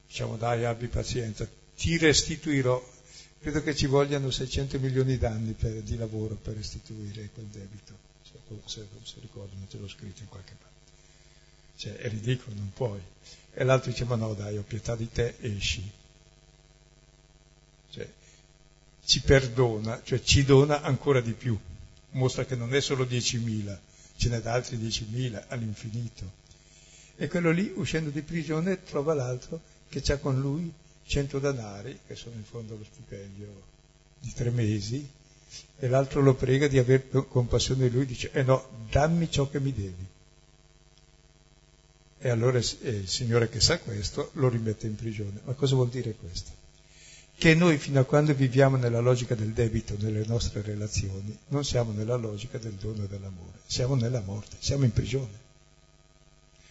Diciamo dai, abbi pazienza, ti restituirò. Credo che ci vogliano 600 milioni d'anni per, di lavoro per restituire quel debito. Se, se, se ricordo, non te l'ho scritto in qualche parte. Cioè, è ridicolo, non puoi. E l'altro dice, ma no dai, ho pietà di te, esci cioè, ci perdona, cioè ci dona ancora di più, mostra che non è solo 10.000, ce n'è da altri 10.000 all'infinito. E quello lì, uscendo di prigione, trova l'altro che ha con lui 100 danari, che sono in fondo allo stipendio di tre mesi e l'altro lo prega di avere compassione di lui, dice, eh no, dammi ciò che mi devi. E allora il Signore che sa questo lo rimette in prigione. Ma cosa vuol dire questo? Che noi fino a quando viviamo nella logica del debito nelle nostre relazioni, non siamo nella logica del dono e dell'amore, siamo nella morte, siamo in prigione.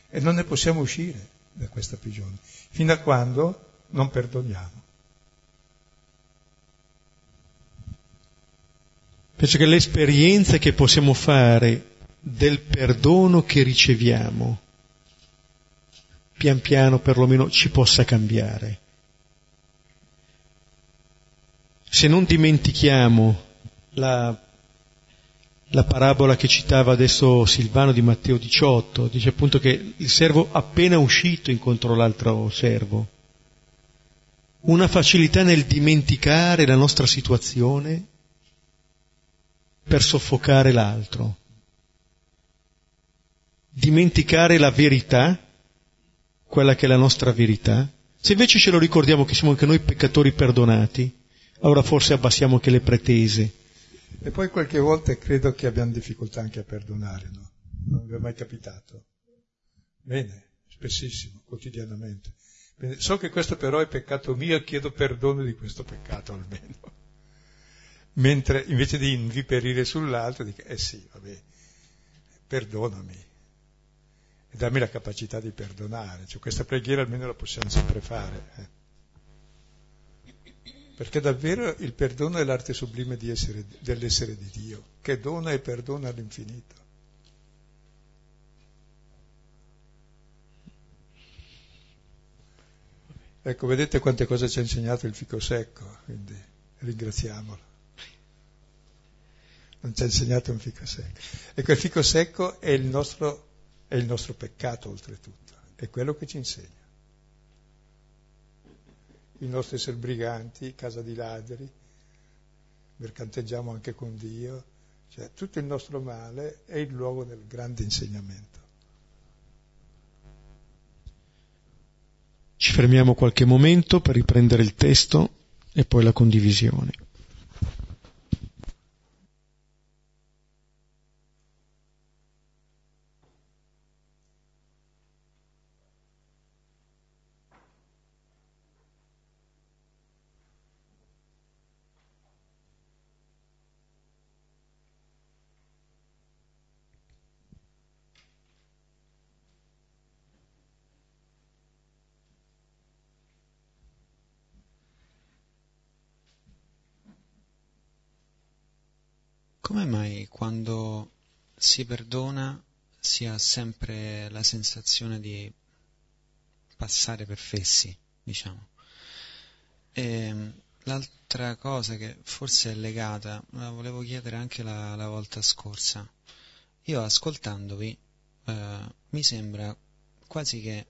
E non ne possiamo uscire da questa prigione, fino a quando non perdoniamo. Penso che l'esperienza che possiamo fare del perdono che riceviamo, pian piano perlomeno ci possa cambiare. Se non dimentichiamo la, la parabola che citava adesso Silvano di Matteo 18, dice appunto che il servo appena uscito incontrò l'altro servo. Una facilità nel dimenticare la nostra situazione per soffocare l'altro. Dimenticare la verità, quella che è la nostra verità. Se invece ce lo ricordiamo che siamo anche noi peccatori perdonati, allora forse abbassiamo anche le pretese. E poi qualche volta credo che abbiamo difficoltà anche a perdonare, no? Non vi è mai capitato? Bene, spessissimo, quotidianamente. Bene, so che questo però è peccato mio e chiedo perdono di questo peccato almeno mentre invece di inviperire sull'altro dico, eh sì, vabbè, perdonami e dammi la capacità di perdonare. Cioè, questa preghiera almeno la possiamo sempre fare. Eh. Perché davvero il perdono è l'arte sublime essere, dell'essere di Dio, che dona e perdona all'infinito. Ecco, vedete quante cose ci ha insegnato il fico secco, quindi ringraziamolo non ci ha insegnato un fico secco. Ecco, il fico secco è il nostro, è il nostro peccato oltretutto, è quello che ci insegna. Il nostro essere briganti, casa di ladri, mercanteggiamo anche con Dio, cioè tutto il nostro male è il luogo del grande insegnamento. Ci fermiamo qualche momento per riprendere il testo e poi la condivisione. Come mai quando si perdona si ha sempre la sensazione di passare per fessi, diciamo? E ehm, l'altra cosa che forse è legata, la volevo chiedere anche la, la volta scorsa. Io ascoltandovi eh, mi sembra quasi che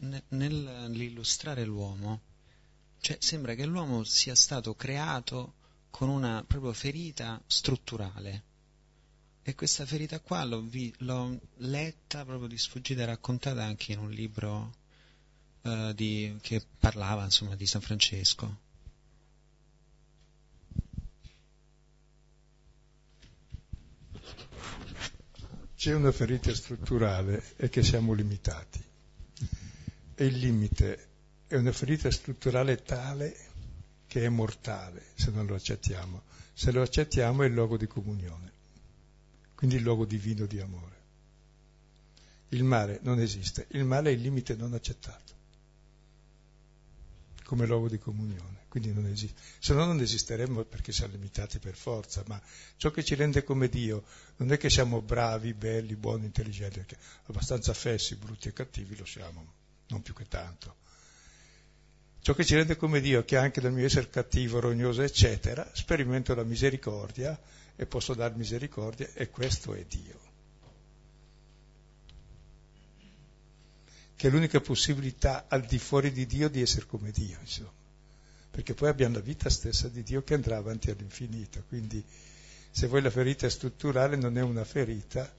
ne, nell'illustrare l'uomo, cioè sembra che l'uomo sia stato creato con una proprio ferita strutturale. E questa ferita qua l'ho, vi, l'ho letta proprio di sfuggita e raccontata anche in un libro uh, di, che parlava insomma di San Francesco. C'è una ferita strutturale e che siamo limitati. E il limite è una ferita strutturale tale che è mortale se non lo accettiamo. Se lo accettiamo è il luogo di comunione, quindi il luogo divino di amore. Il male non esiste, il male è il limite non accettato come luogo di comunione, quindi non esiste. Se no non esisteremmo perché siamo limitati per forza, ma ciò che ci rende come Dio non è che siamo bravi, belli, buoni, intelligenti, perché abbastanza fessi, brutti e cattivi lo siamo, non più che tanto Ciò che ci rende come Dio, che anche dal mio essere cattivo, rognoso, eccetera, sperimento la misericordia e posso dar misericordia e questo è Dio. Che è l'unica possibilità al di fuori di Dio di essere come Dio, insomma. Perché poi abbiamo la vita stessa di Dio che andrà avanti all'infinito. Quindi se vuoi la ferita strutturale non è una ferita,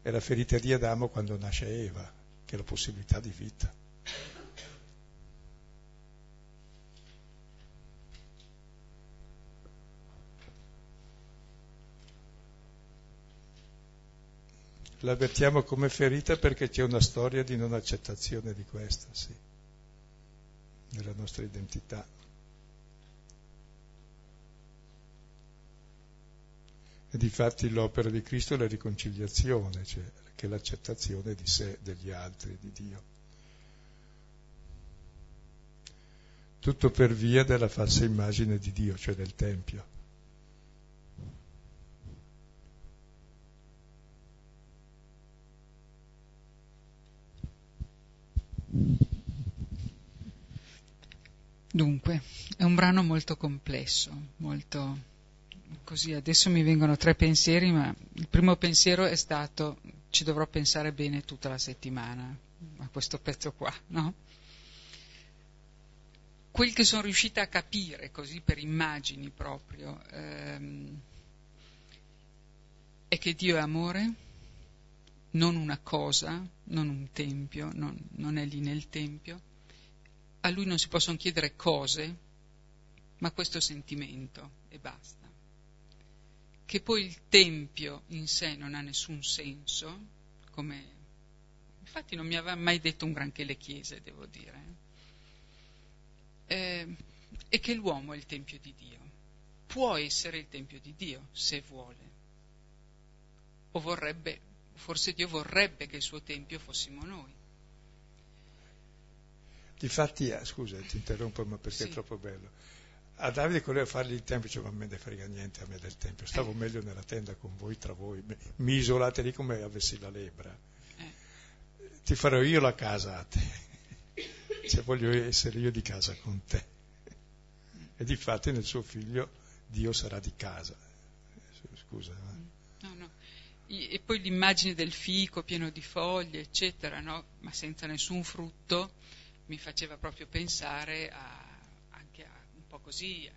è la ferita di Adamo quando nasce Eva, che è la possibilità di vita. L'avvertiamo come ferita perché c'è una storia di non accettazione di questa, sì, nella nostra identità. E difatti l'opera di Cristo è la riconciliazione, cioè che è l'accettazione di sé, degli altri, di Dio. Tutto per via della falsa immagine di Dio, cioè del Tempio. Dunque, è un brano molto complesso, molto così. Adesso mi vengono tre pensieri, ma il primo pensiero è stato ci dovrò pensare bene tutta la settimana a questo pezzo qua, no? Quel che sono riuscita a capire così per immagini proprio ehm, è che Dio è amore, non una cosa, non un tempio, non, non è lì nel tempio. A lui non si possono chiedere cose, ma questo sentimento e basta che poi il Tempio in sé non ha nessun senso, come infatti non mi aveva mai detto un granché le chiese, devo dire, eh, e che l'uomo è il Tempio di Dio. Può essere il Tempio di Dio se vuole, o vorrebbe, forse Dio vorrebbe che il suo Tempio fossimo noi. Difatti, eh, scusa, ti interrompo, ma perché sì. è troppo bello a Davide voleva fargli il tempio, diceva, ma me ne frega niente a me del tempio, stavo meglio nella tenda con voi, tra voi, mi isolate lì come avessi la lebra. Eh. Ti farò io la casa a te, cioè voglio essere io di casa con te. E di fatti nel suo figlio Dio sarà di casa. Scusa. Eh. No, no. E poi l'immagine del fico pieno di foglie, eccetera, no? ma senza nessun frutto, mi faceva proprio pensare a po' così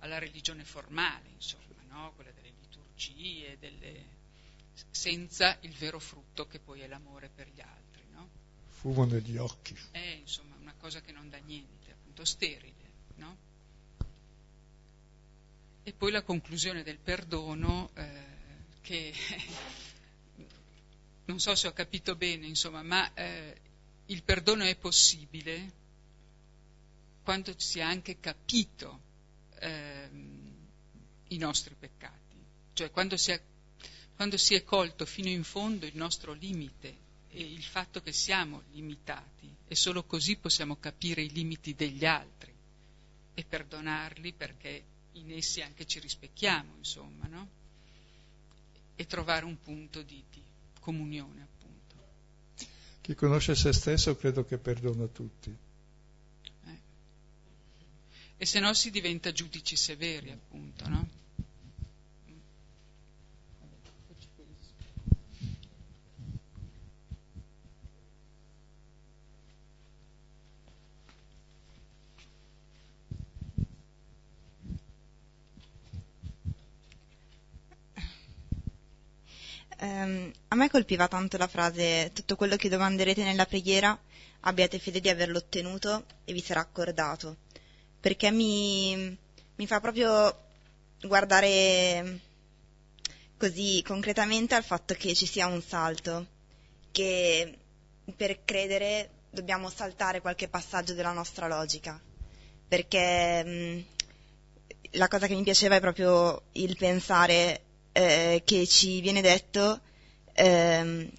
alla religione formale, insomma, no? quella delle liturgie, delle... senza il vero frutto che poi è l'amore per gli altri. No? Fumo negli occhi. È insomma una cosa che non dà niente, appunto sterile. No? E poi la conclusione del perdono eh, che non so se ho capito bene, insomma, ma eh, il perdono è possibile quando si è anche capito ehm, i nostri peccati, cioè quando si, è, quando si è colto fino in fondo il nostro limite e il fatto che siamo limitati e solo così possiamo capire i limiti degli altri e perdonarli perché in essi anche ci rispecchiamo, insomma, no? E trovare un punto di, di comunione. Chi conosce se stesso credo che perdona tutti e se no si diventa giudici severi, appunto, no? Um, a me colpiva tanto la frase tutto quello che domanderete nella preghiera abbiate fede di averlo ottenuto e vi sarà accordato. Perché mi, mi fa proprio guardare così concretamente al fatto che ci sia un salto, che per credere dobbiamo saltare qualche passaggio della nostra logica, perché mh, la cosa che mi piaceva è proprio il pensare eh, che ci viene detto eh,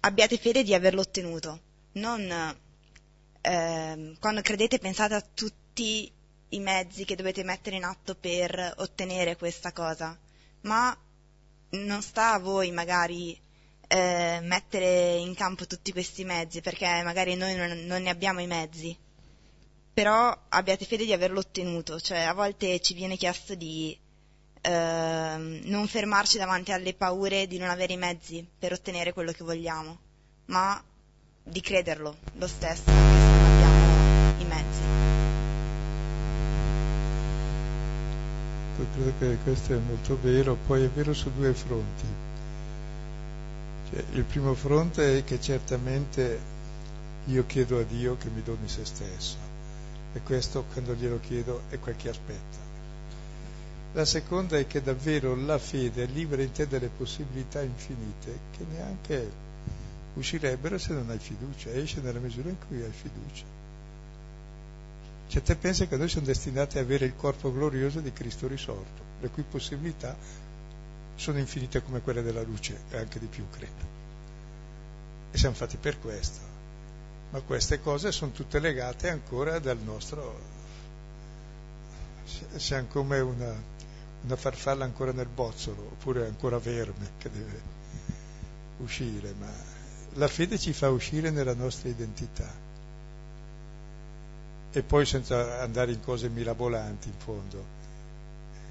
abbiate fede di averlo ottenuto, non eh, quando credete pensate a tutti tutti i mezzi che dovete mettere in atto per ottenere questa cosa, ma non sta a voi magari eh, mettere in campo tutti questi mezzi, perché magari noi non, non, ne abbiamo i mezzi, però abbiate fede di averlo ottenuto, cioè a volte ci viene chiesto di eh, non fermarci davanti alle paure di non avere i mezzi per ottenere quello che vogliamo, ma di crederlo lo stesso, anche se non abbiamo i mezzi. credo che questo è molto vero, poi è vero su due fronti. Cioè, il primo fronte è che certamente io chiedo a Dio che mi doni se stesso e questo quando glielo chiedo è quel che aspetta. La seconda è che davvero la fede è libera in te delle possibilità infinite che neanche uscirebbero se non hai fiducia, esce nella misura in cui hai fiducia. Cioè te pensi che noi siamo destinati a avere il corpo glorioso di Cristo risorto, le cui possibilità sono infinite come quelle della luce e anche di più, credo. E siamo fatti per questo. Ma queste cose sono tutte legate ancora dal nostro... Siamo come una, una farfalla ancora nel bozzolo, oppure ancora verme che deve uscire, ma la fede ci fa uscire nella nostra identità. E poi senza andare in cose mirabolanti, in fondo,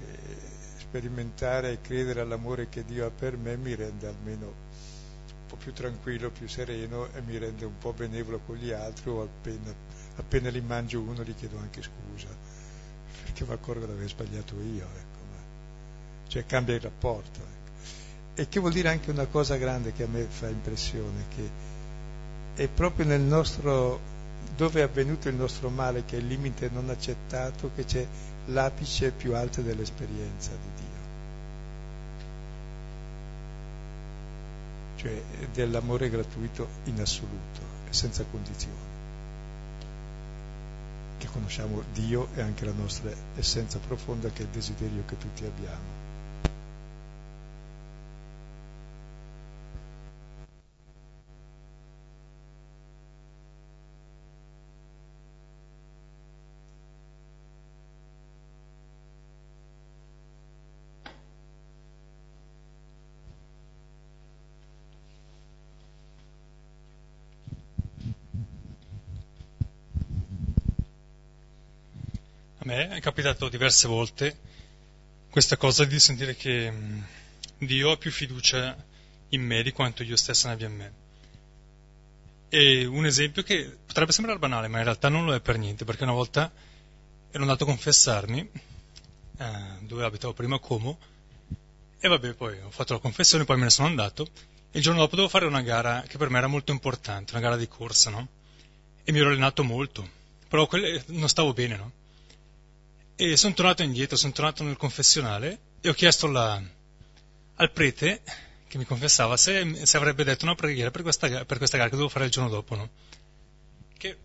eh, sperimentare e credere all'amore che Dio ha per me mi rende almeno un po' più tranquillo, più sereno e mi rende un po' benevolo con gli altri o appena, appena li mangio uno gli chiedo anche scusa, perché mi accorgo di aver sbagliato io. Ecco cioè cambia il rapporto. Ecco. E che vuol dire anche una cosa grande che a me fa impressione, che è proprio nel nostro, dove è avvenuto il nostro male, che è il limite non accettato, che c'è l'apice più alto dell'esperienza di Dio. Cioè dell'amore gratuito in assoluto e senza condizioni che conosciamo Dio e anche la nostra essenza profonda che è il desiderio che tutti abbiamo. me è capitato diverse volte questa cosa di sentire che mm, Dio ha più fiducia in me di quanto io stesso ne abbia in me. E un esempio che potrebbe sembrare banale, ma in realtà non lo è per niente, perché una volta ero andato a confessarmi, eh, dove abitavo prima a Como, e vabbè, poi ho fatto la confessione, poi me ne sono andato, e il giorno dopo dovevo fare una gara che per me era molto importante, una gara di corsa, no? E mi ero allenato molto, però non stavo bene, no? E sono tornato indietro, sono tornato nel confessionale e ho chiesto la, al prete che mi confessava se, se, avrebbe detto una preghiera per questa, per questa gara che dovevo fare il giorno dopo, no? Che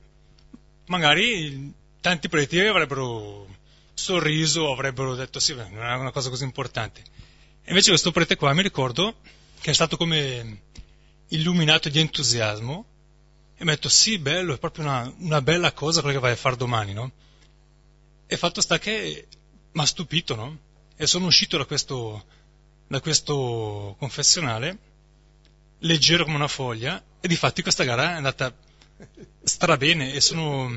magari tanti preti avrebbero sorriso, avrebbero detto sì, non è una cosa così importante. E invece questo prete qua mi ricordo che è stato come illuminato di entusiasmo e mi ha detto sì, bello, è proprio una, una bella cosa quello che vai a fare domani, no? E fatto sta che mi ha stupito, no? E sono uscito da questo, da questo confessionale, leggero come una foglia, e di fatti questa gara è andata strabene e sono,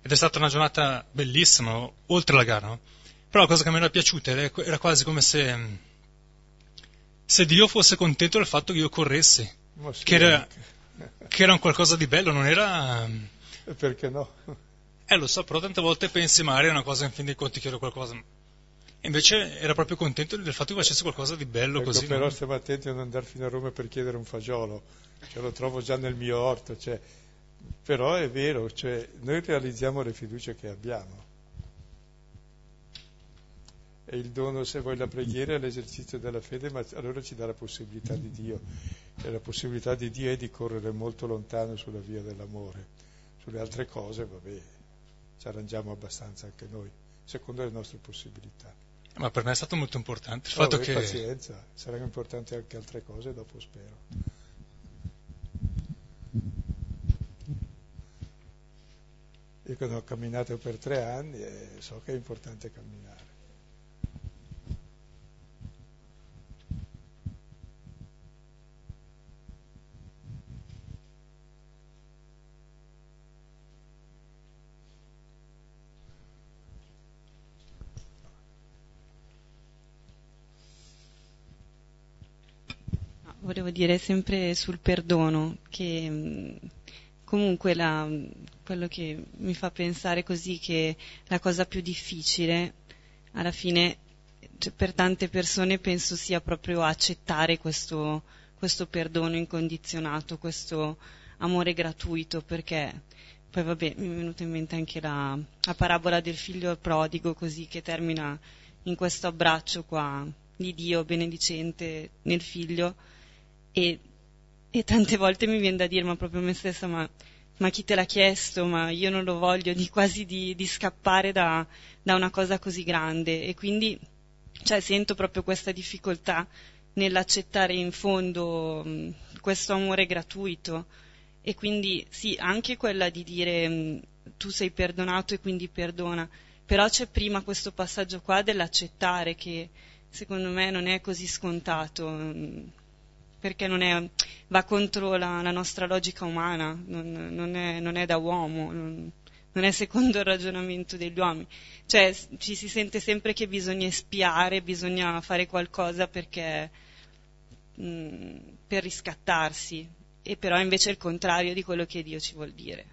ed è stata una giornata bellissima, oltre la gara, no? Però la cosa che mi era piaciuta era quasi come se, se Dio fosse contento del fatto che io corressi, che era, che era un qualcosa di bello, non era... Perché no? Eh lo so, però tante volte pensi magari è una cosa in fin dei conti chiedo qualcosa. E invece era proprio contento del fatto che facesse qualcosa di bello ecco, così. Però no? stiamo attenti a non andare fino a Roma per chiedere un fagiolo, cioè, lo trovo già nel mio orto. Cioè, però è vero, cioè, noi realizziamo le fiducie che abbiamo. E il dono, se vuoi, la preghiera è l'esercizio della fede, ma allora ci dà la possibilità di Dio. E la possibilità di Dio è di correre molto lontano sulla via dell'amore. Sulle altre cose, vabbè, ci arrangiamo abbastanza anche noi, secondo le nostre possibilità. Ma per me è stato molto importante il no, fatto che... Pazienza, saranno importanti anche altre cose, dopo spero. Io che ho camminato per tre anni e so che è importante camminare. Volevo dire sempre sul perdono, che mm, comunque la, quello che mi fa pensare così che la cosa più difficile alla fine cioè, per tante persone penso sia proprio accettare questo, questo perdono incondizionato, questo amore gratuito, perché poi vabbè mi è venuta in mente anche la, la parabola del figlio prodigo così che termina in questo abbraccio qua di Dio benedicente nel figlio e, e tante volte mi viene da dire, ma proprio a me stessa, ma, ma, chi te l'ha chiesto, ma io non lo voglio, di quasi di, di scappare da, da, una cosa così grande. E quindi cioè, sento proprio questa difficoltà nell'accettare in fondo mh, questo amore gratuito. E quindi sì, anche quella di dire mh, tu sei perdonato e quindi perdona, però c'è prima questo passaggio qua dell'accettare che secondo me non è così scontato, mh, perché è, va contro la, la, nostra logica umana, non, non, è, non è, da uomo. Non, non è secondo il ragionamento degli uomini. Cioè ci si sente sempre che bisogna espiare, bisogna fare qualcosa perché, mh, per riscattarsi, e però invece è il contrario di quello che Dio ci vuol dire.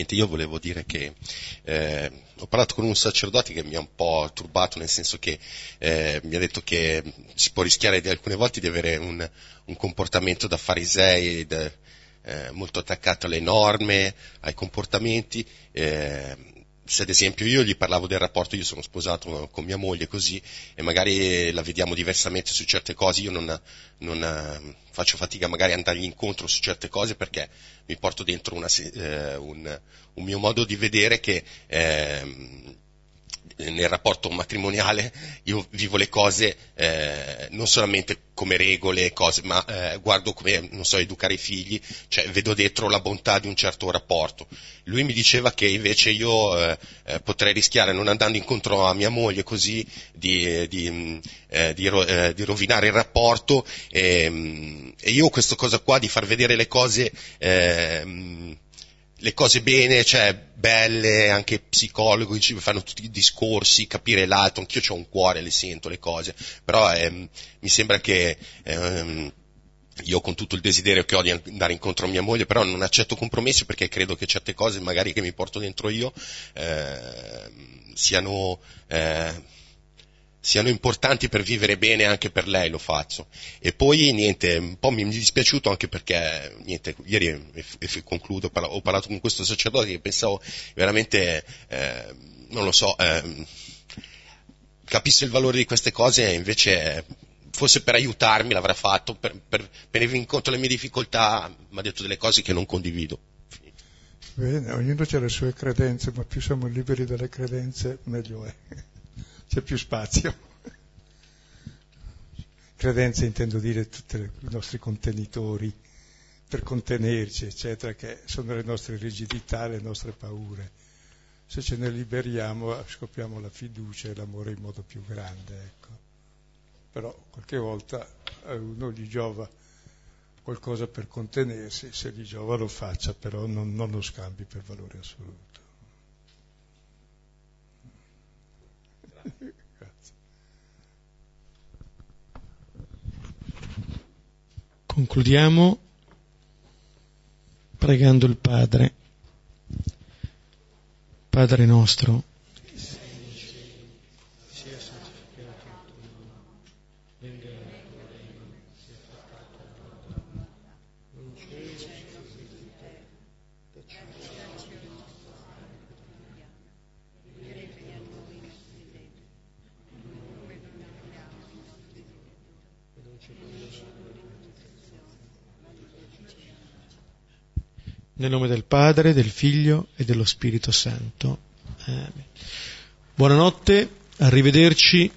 Niente, io volevo dire che eh, ho parlato con un sacerdote che mi ha un po' turbato, nel senso che eh, mi ha detto che si può rischiare di alcune volte di avere un, un comportamento da farisei, eh, molto attaccato alle norme, ai comportamenti. Eh, se ad esempio io gli parlavo del rapporto, io sono sposato con mia moglie così, e magari la vediamo diversamente su certe cose, io non, non eh, faccio fatica magari a andargli incontro su certe cose perché mi porto dentro una, eh, un, un, mio modo di vedere che eh, nel rapporto matrimoniale io vivo le cose eh, non solamente come regole, cose, ma eh, guardo come, non so, educare i figli, cioè vedo dentro la bontà di un certo rapporto. Lui mi diceva che invece io eh, eh potrei rischiare, non andando incontro a mia moglie così, di, di, eh, di, eh, di rovinare il rapporto e, ehm, e, io questa cosa qua di far vedere le cose ehm, le cose bene, cioè belle, anche psicologi fanno tutti i discorsi, capire l'altro, anch'io ho un cuore, le sento le cose, però ehm, mi sembra che ehm, io con tutto il desiderio che ho di andare incontro a mia moglie, però non accetto compromessi perché credo che certe cose magari che mi porto dentro io eh, siano eh, siano importanti per vivere bene anche per lei, lo faccio. E poi niente, un po' mi è dispiaciuto anche perché, niente, ieri, e, e concludo, ho parlato con questo sacerdote che pensavo veramente, eh, non lo so, eh, capisse il valore di queste cose e invece forse per aiutarmi l'avrà fatto, per, per venire incontro alle mie difficoltà, mi ha detto delle cose che non condivido. Bene, ognuno ha le sue credenze, ma più siamo liberi dalle credenze, meglio è c'è più spazio. Credenze intendo dire tutti i nostri contenitori per contenerci, eccetera, che sono le nostre rigidità, le nostre paure. Se ce ne liberiamo scopriamo la fiducia e l'amore in modo più grande, ecco. Però qualche volta a uno gli giova qualcosa per contenersi, se gli giova lo faccia, però non, non lo scambi per valore assoluto. Concludiamo pregando il Padre. Padre nostro, Nel nome del Padre, del Figlio e dello Spirito Santo. Amen. Buonanotte, arrivederci